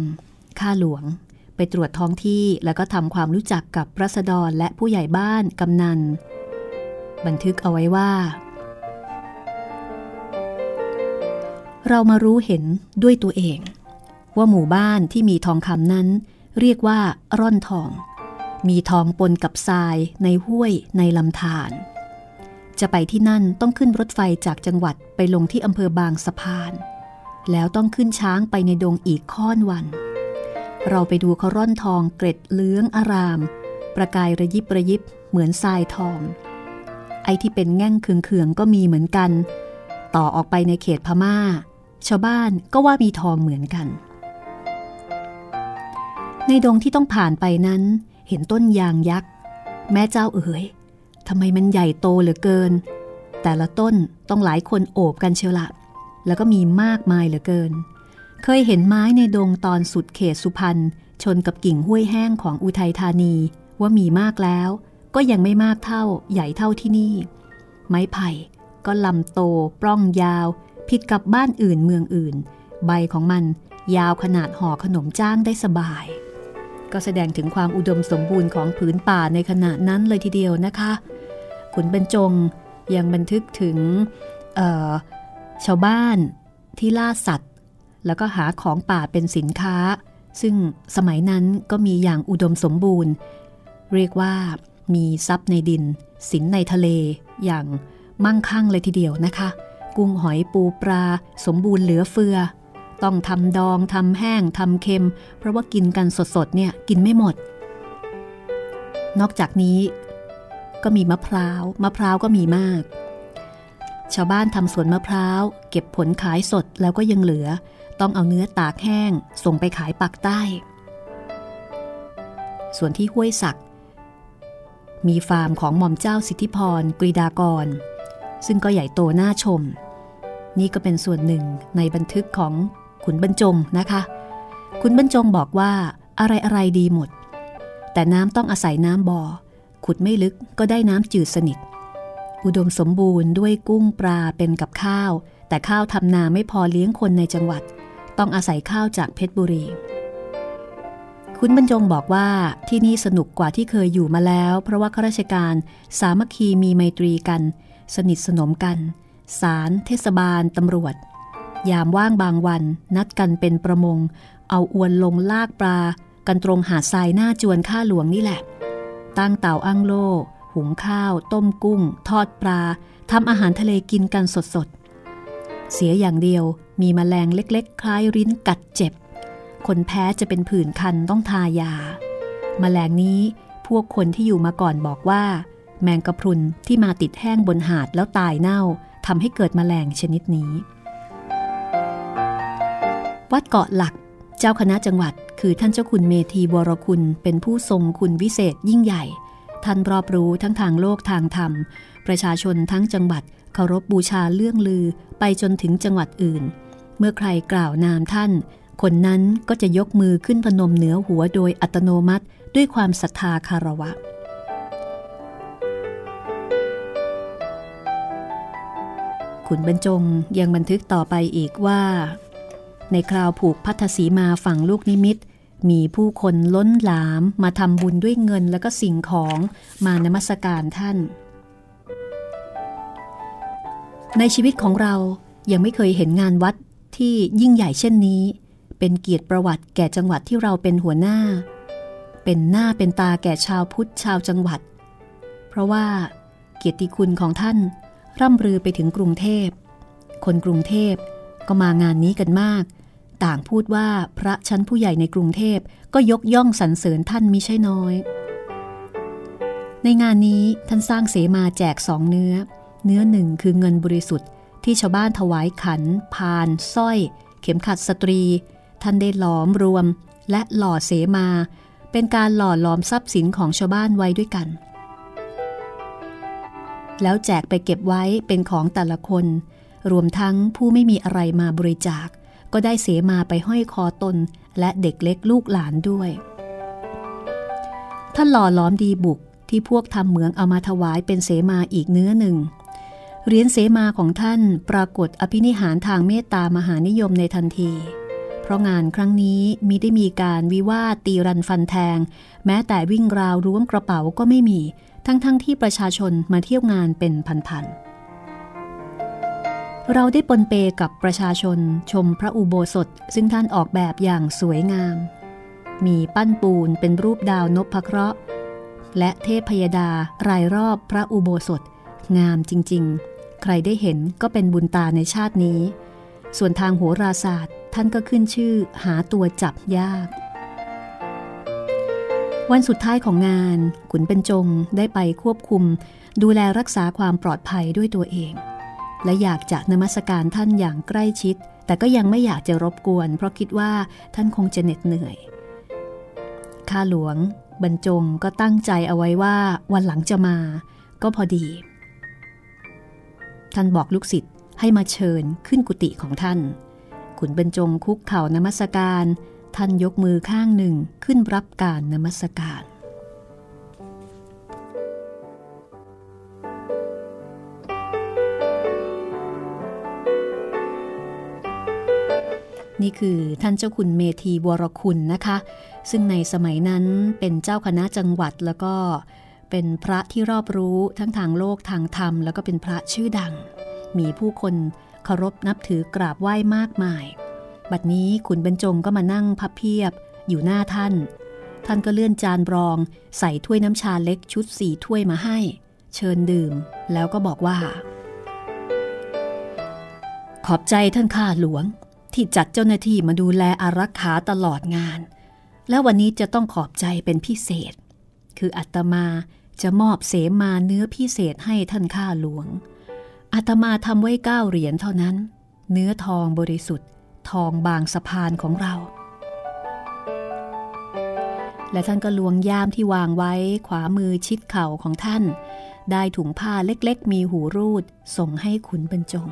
ข้าหลวง ไปตรวจท้องที่แล้วก็ทำความรู้จักกับรัษฎรและผู้ใหญ่บ้านกำนัน บันทึกเอาไว้ว่า เรามารู้เห็นด้วยตัวเอง ว่าหมู่บ้านที่มีทองคำนั้น เรียกว่าร่อนทอง มีทองปนกับทรายในห้วยในลำธาร จะไปที่นั่นต้องขึ้นรถไฟจากจังหวัดไปลงที่อำเภอบางสะพาน แล้วต้องขึ้นช้างไปในดงอีกค่อนวัน เราไปดูเขาร่อนทองเกร็ดเลื้องอาราม ประกายระยิบระยิบเหมือนทรายทอง ไอ้ที่เป็นแง่งเคืองๆก็มีเหมือนกัน ต่อออกไปในเขตพมา่า ชาวบ้านก็ว่ามีทองเหมือนกัน ในดงที่ต้องผ่านไปนั้น เห็นต้นยางยักษ์ แม่เจ้าเอ๋ย ทำไมมันใหญ่โตเหลือเกิน แต่ละต้นต้องหลายคนโอบกันเชียวละแล้วก็มีมากมายเหลือเกิน เคยเห็นไม้ในดงตอนสุดเขตสุพรรณชนกับกิ่งห้วยแห้งของอุทัยธานีว่ามีมากแล้ว ก็ยังไม่มากเท่าใหญ่เท่าที่นี่ ไม้ไผ่ก็ลำโตปล้องยาว ผิดกับบ้านอื่นเมืองอื่น ใบของมันยาวขนาดห่อขนมจ้างได้สบาย ก็แสดงถึงความอุดมสมบูรณ์ของผืนป่าในขณะนั้นเลยทีเดียวนะคะ ขุนบรรจงยังบันทึกถึงชาวบ้านที่ล่าสัตว์ แล้วก็หาของป่าเป็นสินค้า ซึ่งสมัยนั้นก็มีอย่างอุดมสมบูรณ์ เรียกว่ามีทรัพย์ในดิน สินในทะเลอย่างมั่งคั่งเลยทีเดียวนะคะ กุ้งหอยปูปลาสมบูรณ์เหลือเฟือ ต้องทำดองทำแห้งทำเค็ม เพราะว่ากินกันสดๆเนี่ยกินไม่หมด นอกจากนี้ ก็มีมะพร้าวมะพร้าวก็มีมาก ชาวบ้านทำสวนมะพร้าว เก็บผลขายสดแล้วก็ยังเหลือ ต้องเอาเนื้อตากแห้ง ส่งไปขายปักใต้ ส่วนที่ห้วยสักมีฟาร์มของหม่อมเจ้าสิทธิพรกรีดากร ซึ่งก็ใหญ่โตน่าชม นี่ก็เป็นส่วนหนึ่งในบันทึกของขุนบรรจงนะคะ ขุนบรรจงบอกว่าอะไรอะไรดีหมด แต่น้ำต้องอาศัยน้ำบ่อ ขุดไม่ลึกก็ได้น้ำจืดสนิท อุดมสมบูรณ์ด้วยกุ้งปลาเป็นกับข้าว แต่ข้าวทำนาไม่พอเลี้ยงคนในจังหวัด ต้องอาศัยข้าวจากเพชรบุรี คุณบรรจงบอกว่าที่นี่สนุกกว่าที่เคยอยู่มาแล้ว เพราะว่าข้าราชการสามัคคีมีไมตรีกัน สนิทสนมกัน ศาลเทศบาลตำรวจ ยามว่างบางวัน นัดกันเป็นประมง เอาอวนลงลากปลา กันตรงหาดทรายหน้าจวนข้าหลวงนี่แหละ ตั้งเต่าอั้งโลหุงข้าว ต้มกุ้ง ทอดปลาทำอาหารทะเลกินกันสดๆ เสียอย่างเดียวมีมแมลงเล็กๆ คล้ายริ้นกัดเจ็บ คนแพ้จะเป็นผื่นคันต้องทายาแมลงนี้พวกคนที่อยู่มาก่อนบอกว่า แมงกะพรุนที่มาติดแห้งบนหาดแล้วตายเน่าทำให้เกิดแมลงชนิดนี้ วัดเกาะหลัก เจ้าคณะจังหวัด คือท่านเจ้าคุณเมธีวรคุณเป็นผู้ทรงคุณวิเศษยิ่งใหญ่ ท่านรอบรู้ทั้งทางโลกทางธรรม ประชาชนทั้งจังหวัดเคารพบบูชาเลื่องลือไปจนถึงจังหวัดอื่น เมื่อใครกล่าวนามท่าน คนนั้นก็จะยกมือขึ้นพนมเหนือหัวโดยอัตโนมัติด้วยความศรัทธาคารวะขุนบรรจงยังบันทึกต่อไปอีกว่า ในคราวผูกพัทสีมาฝั่งลูกนิมิต มีผู้คนล้นหลามมาทำบุญด้วยเงินและก็สิ่งของมานมัสการท่าน ในชีวิตของเรายังไม่เคยเห็นงานวัดที่ยิ่งใหญ่เช่นนี้ เป็นเกียรติประวัติแก่จังหวัดที่เราเป็นหัวหน้า เป็นหน้าเป็นตาแก่ชาวพุทธชาวจังหวัด เพราะว่าเกียรติคุณของท่าน ร่ำรือไปถึงกรุงเทพ คนกรุงเทพก็มางานนี้กันมาก ต่างพูดว่าพระชั้นผู้ใหญ่ในกรุงเทพก็ยกย่องสรรเสริญท่านมิใช่น้อย ในงานนี้ท่านสร้างเสมาแจกสองเนื้อ เนื้อหนึ่งคือเงินบริสุทธิ์ ที่ชาวบ้านถวายขัน พานสร้อย เข็มขัดสตรี ท่านได้หลอมรวม และหล่อเสมา เป็นการหล่อหลอมทรัพย์สินของชาวบ้านไว้ด้วยกัน แล้วแจกไปเก็บไว้เป็นของแต่ละคน รวมทั้งผู้ไม่มีอะไรมาบริจาค ก็ได้เสมาไปห้อยคอตนและเด็กเล็กลูกหลานด้วย ท่านหล่อหลอมดีบุกที่พวกทำเหมืองเอามาถวายเป็นเสมาอีกเนื้อหนึ่งเหรียญเสมาของท่านปรากฏอภินิหารทางเมตตามหานิยมในทันที เพราะงานครั้งนี้มิได้มีการวิวาทตีรันฟันแทง แม้แต่วิ่งราวร่วมกระเป๋าก็ไม่มี ทั้งๆทที่ประชาชนมาเที่ยวงานเป็นพันๆ เราได้ปนเปกับประชาชนชมพระอุโบสถซึ่งท่านออกแบบอย่างสวยงาม มีปั้นปูนเป็นรูปดาวนพเคราะห์ และเทพพยดารายรอบพระอุโบสถ งามจริงๆ ใครได้เห็นก็เป็นบุญตาในชาตินี้ ส่วนทางโหราศาสตร์ท่านก็ขึ้นชื่อหาตัวจับยาก วันสุดท้ายของงาน ขุนเป็นจงได้ไปควบคุม ดูแลรักษาความปลอดภัยด้วยตัวเอง และอยากจะนมัสการท่านอย่างใกล้ชิด แต่ก็ยังไม่อยากจะรบกวน เพราะคิดว่าท่านคงจะเหน็ดเหนื่อย ข้าหลวง บรรจงก็ตั้งใจเอาไว้ว่าวันหลังจะมา ก็พอดี ท่านบอกลูกศิษย์ให้มาเชิญขึ้นกุฏิของท่าน ขุนบรรจงคุกเข่านมัสการ ท่านยกมือข้างหนึ่งขึ้นรับการนมัสการ นี่คือท่านเจ้าคุณเมธีวรคุณนะคะ ซึ่งในสมัยนั้นเป็นเจ้าคณะจังหวัดแล้วก็เป็นพระที่รอบรู้ทั้งทางโลกทางธรรม แล้วก็เป็นพระชื่อดัง มีผู้คนเคารพนับถือกราบไหว้มากมาย บัดนี้ขุนบรรจงก็มานั่งพับเพียบอยู่หน้าท่าน ท่านก็เลื่อนจานรองใส่ถ้วยน้ำชาเล็กชุดสี่ถ้วยมาให้ เชิญดื่ม แล้วก็บอกว่า ขอบใจท่านข้าหลวง ที่จัดเจ้าหน้าที่มาดูแลอารักขาตลอดงาน แล้ววันนี้จะต้องขอบใจเป็นพิเศษ คืออัตมาจะมอบเสมาเนื้อพิเศษให้ท่านข้าหลวงอาตมาทำไว้เก้าเหรียญเท่านั้น เนื้อทองบริสุทธิ์ ทองบางสะพานของเรา และท่านก็ลวงย่ามที่วางไว้ขวามือชิดเข่าของท่าน ได้ถุงผ้าเล็กๆ มีหูรูดส่งให้ขุนบรรจง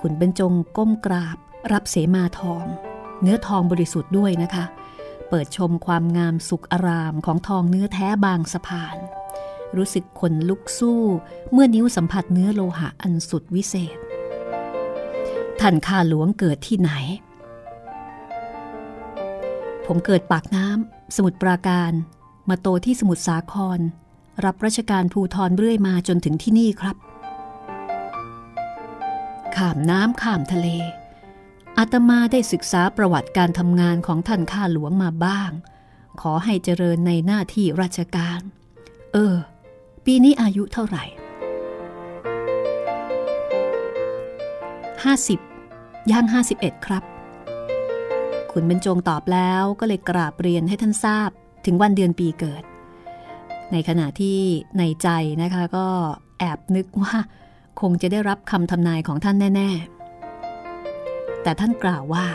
ขุนบรรจงก้มกราบ รับเสมาทอง เนื้อทองบริสุทธิ์ด้วยนะคะ เปิดชมความงามสุขอารามของทองเนื้อแท้บางสะพาน รู้สึกขนลุกสู้ เมื่อนิ้วสัมผัสเนื้อโลหะอันสุดวิเศษ ท่านข้าหลวงเกิดที่ไหน ผมเกิดปากน้ำสมุทรปราการ มาโตที่สมุทรสาคร รับราชการภูทรเรื่อยมาจนถึงที่นี่ครับ ข้ามน้ำข้ามทะเล อาตมาได้ศึกษาประวัติการทำงานของท่านข้าหลวงมาบ้าง ขอให้เจริญในหน้าที่ราชการ เออ ปีนี้อายุเท่าไหร่ห้าสิบย่างห้าสิบเอ็ดครับขุนบรรจงตอบแล้วก็เลยกราบเรียนให้ท่านทราบถึงวันเดือนปีเกิด ในขณะที่ในใจนะคะก็แอบนึกว่า คงจะได้รับคำทำนายของท่านแน่ ๆ แต่ท่านกล่าวว่า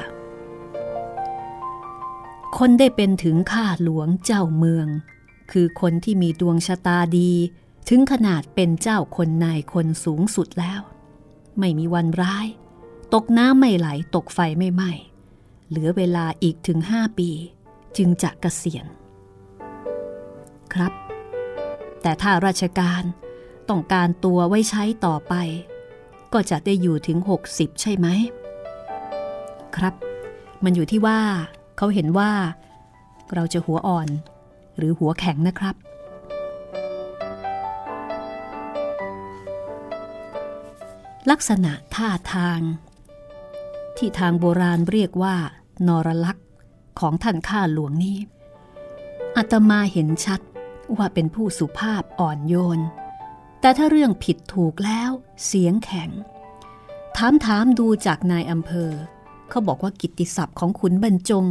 คนได้เป็นถึงข้าหลวงเจ้าเมือง คือคนที่มีดวงชะตาดีถึงขนาดเป็นเจ้าคนนายคนสูงสุดแล้ว ไม่มีวันร้าย ตกน้ำไม่ไหลตกไฟไม่ไหม้เหลือเวลาอีกถึงห้าปี จึงจะกะเกษียณ ครับ แต่ถ้าราชการ ต้องการตัวไว้ใช้ต่อไป ก็จะได้อยู่ถึง 60 ใช่ไหม ครับ มันอยู่ที่ว่า เขาเห็นว่า เราจะหัวอ่อน หรือหัวแข็งนะครับ ลักษณะท่าทาง ที่ทางโบราณเรียกว่า นรลักษ์ของท่านข้าหลวงนี้อาตมาเห็นชัดว่าเป็นผู้สุภาพอ่อนโยน แต่ถ้าเรื่องผิดถูกแล้วเสียงแข็ง ถามถามดูจากนายอำเภอ เขาบอกว่ากิตติศัพท์ของขุนบรรจง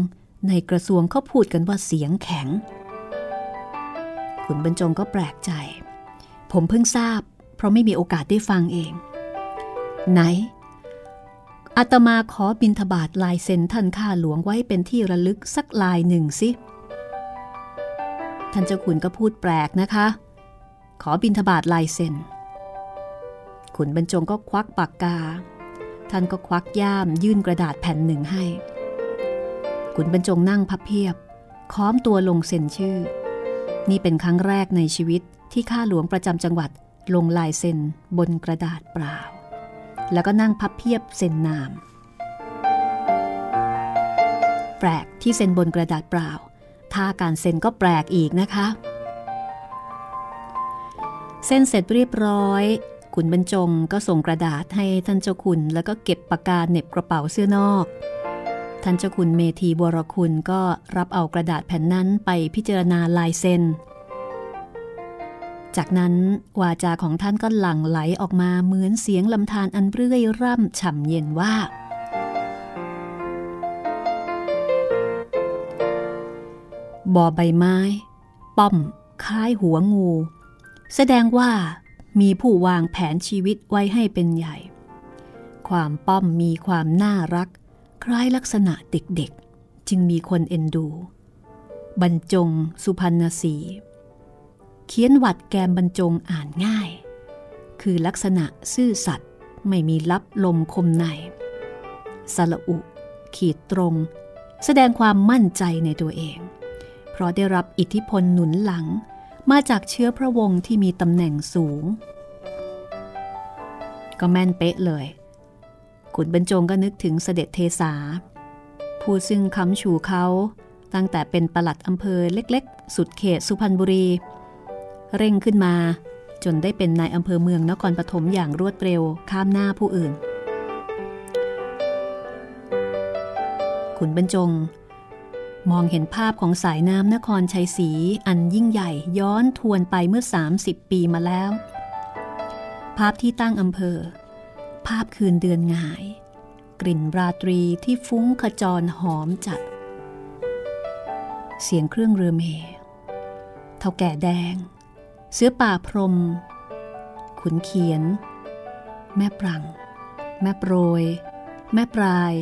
ในกระทรวงเขาพูดกันว่าเสียงแข็ง ขุนบรรจงก็แปลกใจ ผมเพิ่งทราบ เพราะไม่มีโอกาสได้ฟังเอง ไหนอาตมาขอบินทบาทลายเซ็นท่านข้าหลวงไว้เป็นที่ระลึกสักลายหนึ่งสิ ท่านเจ้าขุนก็พูดแปลกนะคะ ขอบินทบาทลายเซ็นขุนบรรจงก็ควักปากกา ท่านก็ควักย่ามยื่นกระดาษแผ่นหนึ่งให้ ขุนบรรจงนั่งพับเพียบ ค้อมตัวลงเซ็นชื่อ นี่เป็นครั้งแรกในชีวิตที่ข้าหลวงประจำจังหวัดลงลายเซ็นบนกระดาษเปล่า แล้วก็นั่งพับเพียบเซ็นนาม แปลกที่เซ็นบนกระดาษเปล่าถ้าการเซ็นก็แปลกอีกนะคะ เซ็นเสร็จเรียบร้อย ขุนบรรจงก็ส่งกระดาษให้ท่านเจ้าคุณแล้วก็เก็บปากกาเหน็บกระเป๋าเสื้อนอก ท่านเจ้าคุณเมธีบวรคุณก็รับเอากระดาษแผ่นนั้นไปพิจารณาลายเซ็น จากนั้นวาจาของท่านก็หลั่งไหลออกมาเหมือนเสียงลำธารอันเรื่อยร่ำฉ่ำเย็นว่าบ่อใบไม้ ป้อมคล้ายหัวงู แสดงว่ามีผู้วางแผนชีวิตไว้ให้เป็นใหญ่ ความป้อมมีความน่ารัก คล้ายลักษณะเด็กๆ จึงมีคนเอ็นดู บรรจงสุพรรณสี เขียนวัดแกมบรรจงอ่านง่าย คือลักษณะซื่อสัตย์ไม่มีลับลมคมในสละอุ ขีดตรง แสดงความมั่นใจในตัวเอง เพราะได้รับอิทธิพลหนุนหลัง มาจากเชื้อพระวงศ์ที่มีตำแหน่งสูง ก็แม่นเป๊ะเลย ขุนบรรจงก็นึกถึงเสด็จเทสา ผู้ซึ่งค้ำชูเขาตั้งแต่เป็นประหลัดอำเภอเล็กๆ สุดเขตสุพรรณบุรี เร่งขึ้นมาจนได้เป็นนายอำเภอเมืองนครปฐมอย่างรวดเร็วข้ามหน้าผู้อื่น ขุนบรรจง มองเห็นภาพของสายน้ำนครชัยศรีอันยิ่งใหญ่ย้อนทวนไปเมื่อ 30 ปีมาแล้ว ภาพที่ตั้งอำเภอ ภาพคืนเดือนงาย กลิ่นราตรีที่ฟุ้งขจรหอมจัด เสียงเครื่องเรือเมเท่าแก่แดง เสือป่าพรม ขุนเขียน แม่ปรัง แม่โปรย แม่ปลาย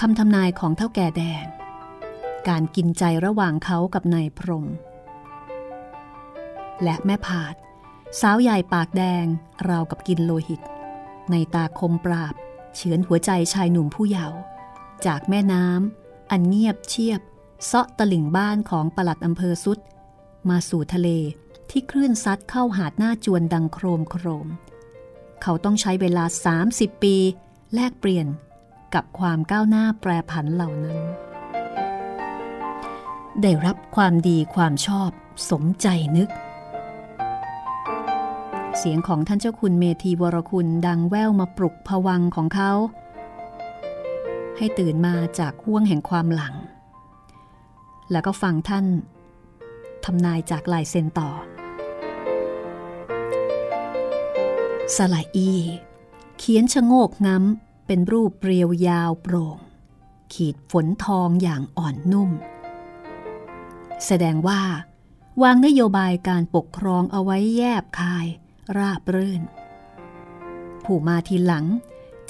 คำทำนายของเท่าแก่แดง การกินใจระหว่างเขากับนายพรม และแม่ผาด สาวใหญ่ปากแดงราวกับกินโลหิต ในตาคมปราบ เฉือนหัวใจชายหนุ่มผู้เยาว์จากแม่น้ำอันเงียบเชียบเซาะตลิ่งบ้านของปลัดอำเภอสุด มาสู่ทะเลที่คลื่นซัดเข้าหาดหน้าจวนดังโครมโครม เขาต้องใช้เวลา 30 ปี แลกเปลี่ยนกับความก้าวหน้าแปรผันเหล่านั้น ได้รับความดีความชอบสมใจนึก เสียงของท่านเจ้าคุณเมธีวรคุณดังแว่วมาปลุกผวังของเขา ให้ตื่นมาจากห่วงแห่งความหลัง แล้วก็ฟังท่านทำนายจากลายเซ็นต่อ สลายอี เขียนชะโงกง้ำเป็นรูปเรียวยาวโปร่ง ขีดฝนทองอย่างอ่อนนุ่ม แสดงว่า วางนโยบายการปกครองเอาไว้แยบคาย ราบรื่น ผู้มาทีหลัง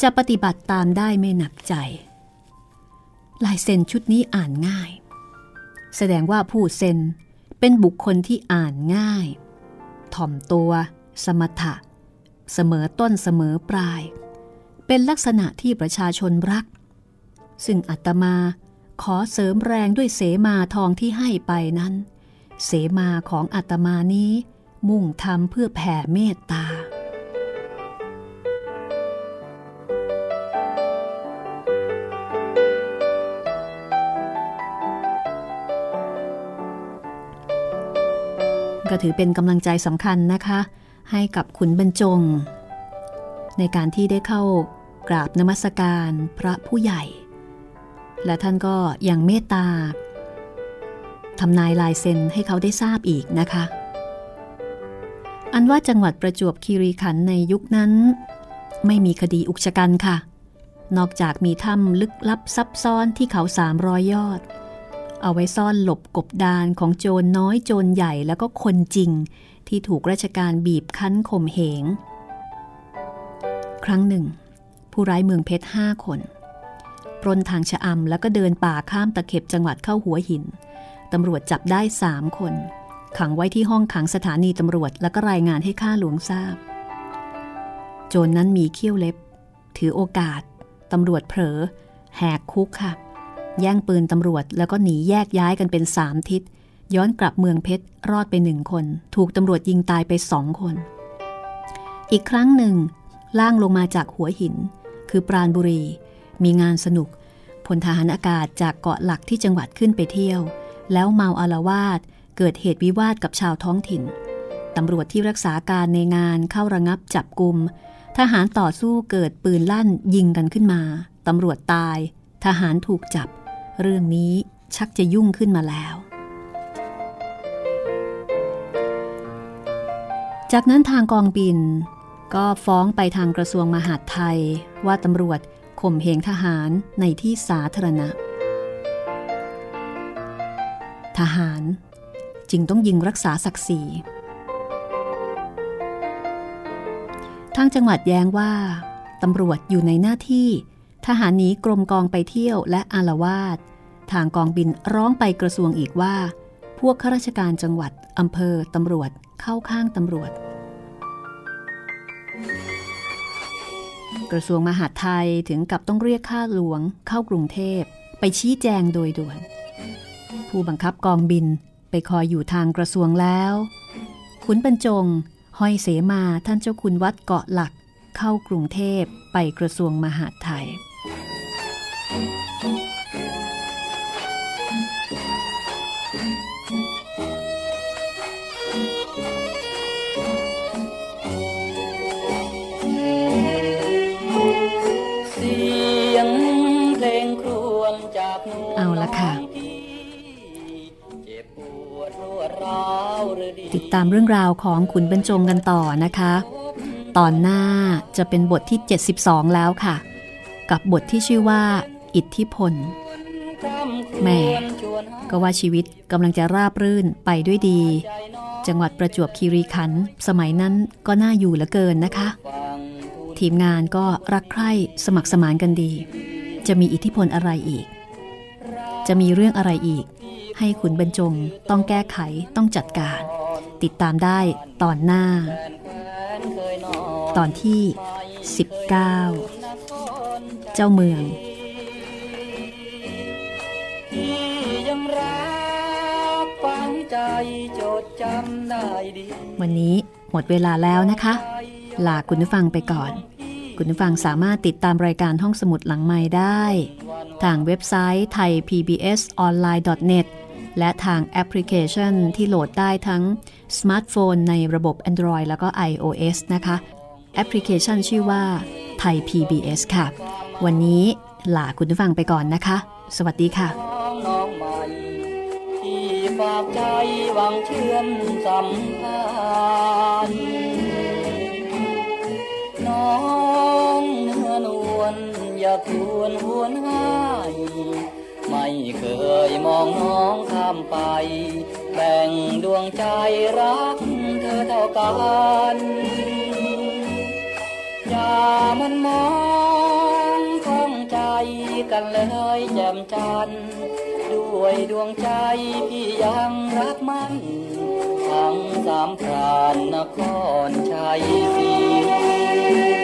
จะปฏิบัติตามได้ไม่หนักใจ ลายเซ็นชุดนี้อ่านง่าย แสดงว่าผู้เซ็นเป็นบุคคลที่อ่านง่าย ถ่อมตัว สมถะ เสมอต้นเสมอปลาย เป็นลักษณะที่ประชาชนรัก ซึ่งอัตมา ขอเสริมแรงด้วยเสมาทองที่ให้ไปนั้น เสมาของอัตมานี้ มุ่งทำเพื่อแผ่เมตตา ก็ถือเป็นกำลังใจสำคัญนะคะ ให้กับขุนบรรจง ในการที่ได้เข้ากราบนมัสการพระผู้ใหญ่ และท่านก็ยังเมตตาทำนายลายเซ็นให้เขาได้ทราบอีกนะคะ อันว่าจังหวัดประจวบคีรีขันธ์ในยุคนั้น ไม่มีคดีอุกชะกันค่ะ นอกจากมีถ้ำลึกลับซับซ้อนที่เขาสามรอยยอด เอาไว้ซ่อนหลบกบดานของโจรน้อยโจรใหญ่แล้วก็คนจริง ที่ถูกราชการบีบคั้นข่มเหง ครั้งหนึ่ง ผู้ร้ายเมืองเพชรห้าคน ปล้นทางชะอำแล้วก็เดินป่าข้ามตะเข็บจังหวัดเข้าหัวหินตำรวจจับได้สามคน ขังไว้ที่ห้องขังสถานีตำรวจแล้วก็รายงานให้ข้าหลวงทราบ โจรนนั้นมีเขี้ยวเล็บ ถือโอกาสตำรวจเผลอแหกคุกค่ะ แย่งปืนตำรวจแล้วก็หนีแยกย้ายกันเป็นสามทิศ ย้อนกลับเมืองเพชรรอดไปหนึ่งคน ถูกตำรวจยิงตายไปสองคน อีกครั้งหนึ่งล่างลงมาจากหัวหิน คือปราณบุรี มีงานสนุกพลทหารอากาศจากเกาะหลักที่จังหวัดขึ้นไปเที่ยว แล้วเมาอารวาสเกิดเหตุวิวาทกับชาวท้องถิ่นตำรวจที่รักษาการในงานเข้าระงับจับกลุ่มทหารต่อสู้เกิดปืนลั่นยิงกันขึ้นมา ตำรวจตาย ทหารถูกจับ เรื่องนี้ชักจะยุ่งขึ้นมาแล้ว จากนั้นทางกองบิน ก็ฟ้องไปทางกระทรวงมหาดไทยว่าตำรวจ ข่มเหงทหารในที่สาธารณะ ทหารจึงต้องยิงรักษาศักดิ์ศรีทางจังหวัดแย้งว่าตำรวจอยู่ในหน้าที่ ทหารหนีกรมกองไปเที่ยวและอารวาสทางกองบินร้องไปกระทรวงอีกว่า พวกข้าราชการจังหวัดอำเภอตำรวจเข้าข้างตำรวจ กระทรวงมหาดไทยถึงกับต้องเรียกข้าหลวงเข้ากรุงเทพ ไปชี้แจงโดยด่วน ผู้บังคับกองบินไปคอยอยู่ทางกระทรวงแล้ว ขุนบรรจง ห้อยเสมาท่านเจ้าคุณวัดเกาะหลัก เข้ากรุงเทพไปกระทรวงมหาดไทย ติดตามเรื่องราวของขุนบรรจงกันต่อนะคะ ตอนหน้าจะเป็นบทที่ 72 แล้วค่ะ กับบทที่ชื่อว่า อิทธิพลแม่ก็ว่าชีวิตกำลังจะราบรื่นไปด้วยดี จังหวัดประจวบคีรีขันธ์สมัยนั้นก็น่าอยู่เหลือเกินนะคะ ทีมงานก็รักใคร่สมัครสมานกันดี จะมีอิทธิพลอะไรอีก จะมีเรื่องอะไรอีก ให้ขุนบรรจงต้องแก้ไขต้องจัดการ ติดตามได้ตอนหน้า ตอนที่ 19 เจ้าเมืองที่ยังรักฝังใจจดจำได้ดี วันนี้หมดเวลาแล้วนะคะ ลาคุณผู้ฟังไปก่อน คุณผู้ฟังสามารถติดตามรายการห้องสมุดหลังไม้ได้ ทางเว็บไซต์ Thai PBS online net และทางแอปพลิเคชันที่โหลดได้ทั้งสมาร์ทโฟนในระบบ Android แล้วก็ iOS นะคะ แอปพลิเคชันชื่อว่าไทย PBS ค่ะ วันนี้ลาคุณผู้ฟังไปก่อนนะคะ สวัสดีค่ะที่ฝากใจหวังเชื่อมสัม วรหวนหายไม่เคยมองน้องข้ามไป แบ่งดวงใจรักเธอเท่ากันอย่ามันมองข้องใจกันเลยแจ่มจันทร์ด้วยดวงใจพี่ยังรักมัน ทั้งสามพรานนครชัยศรี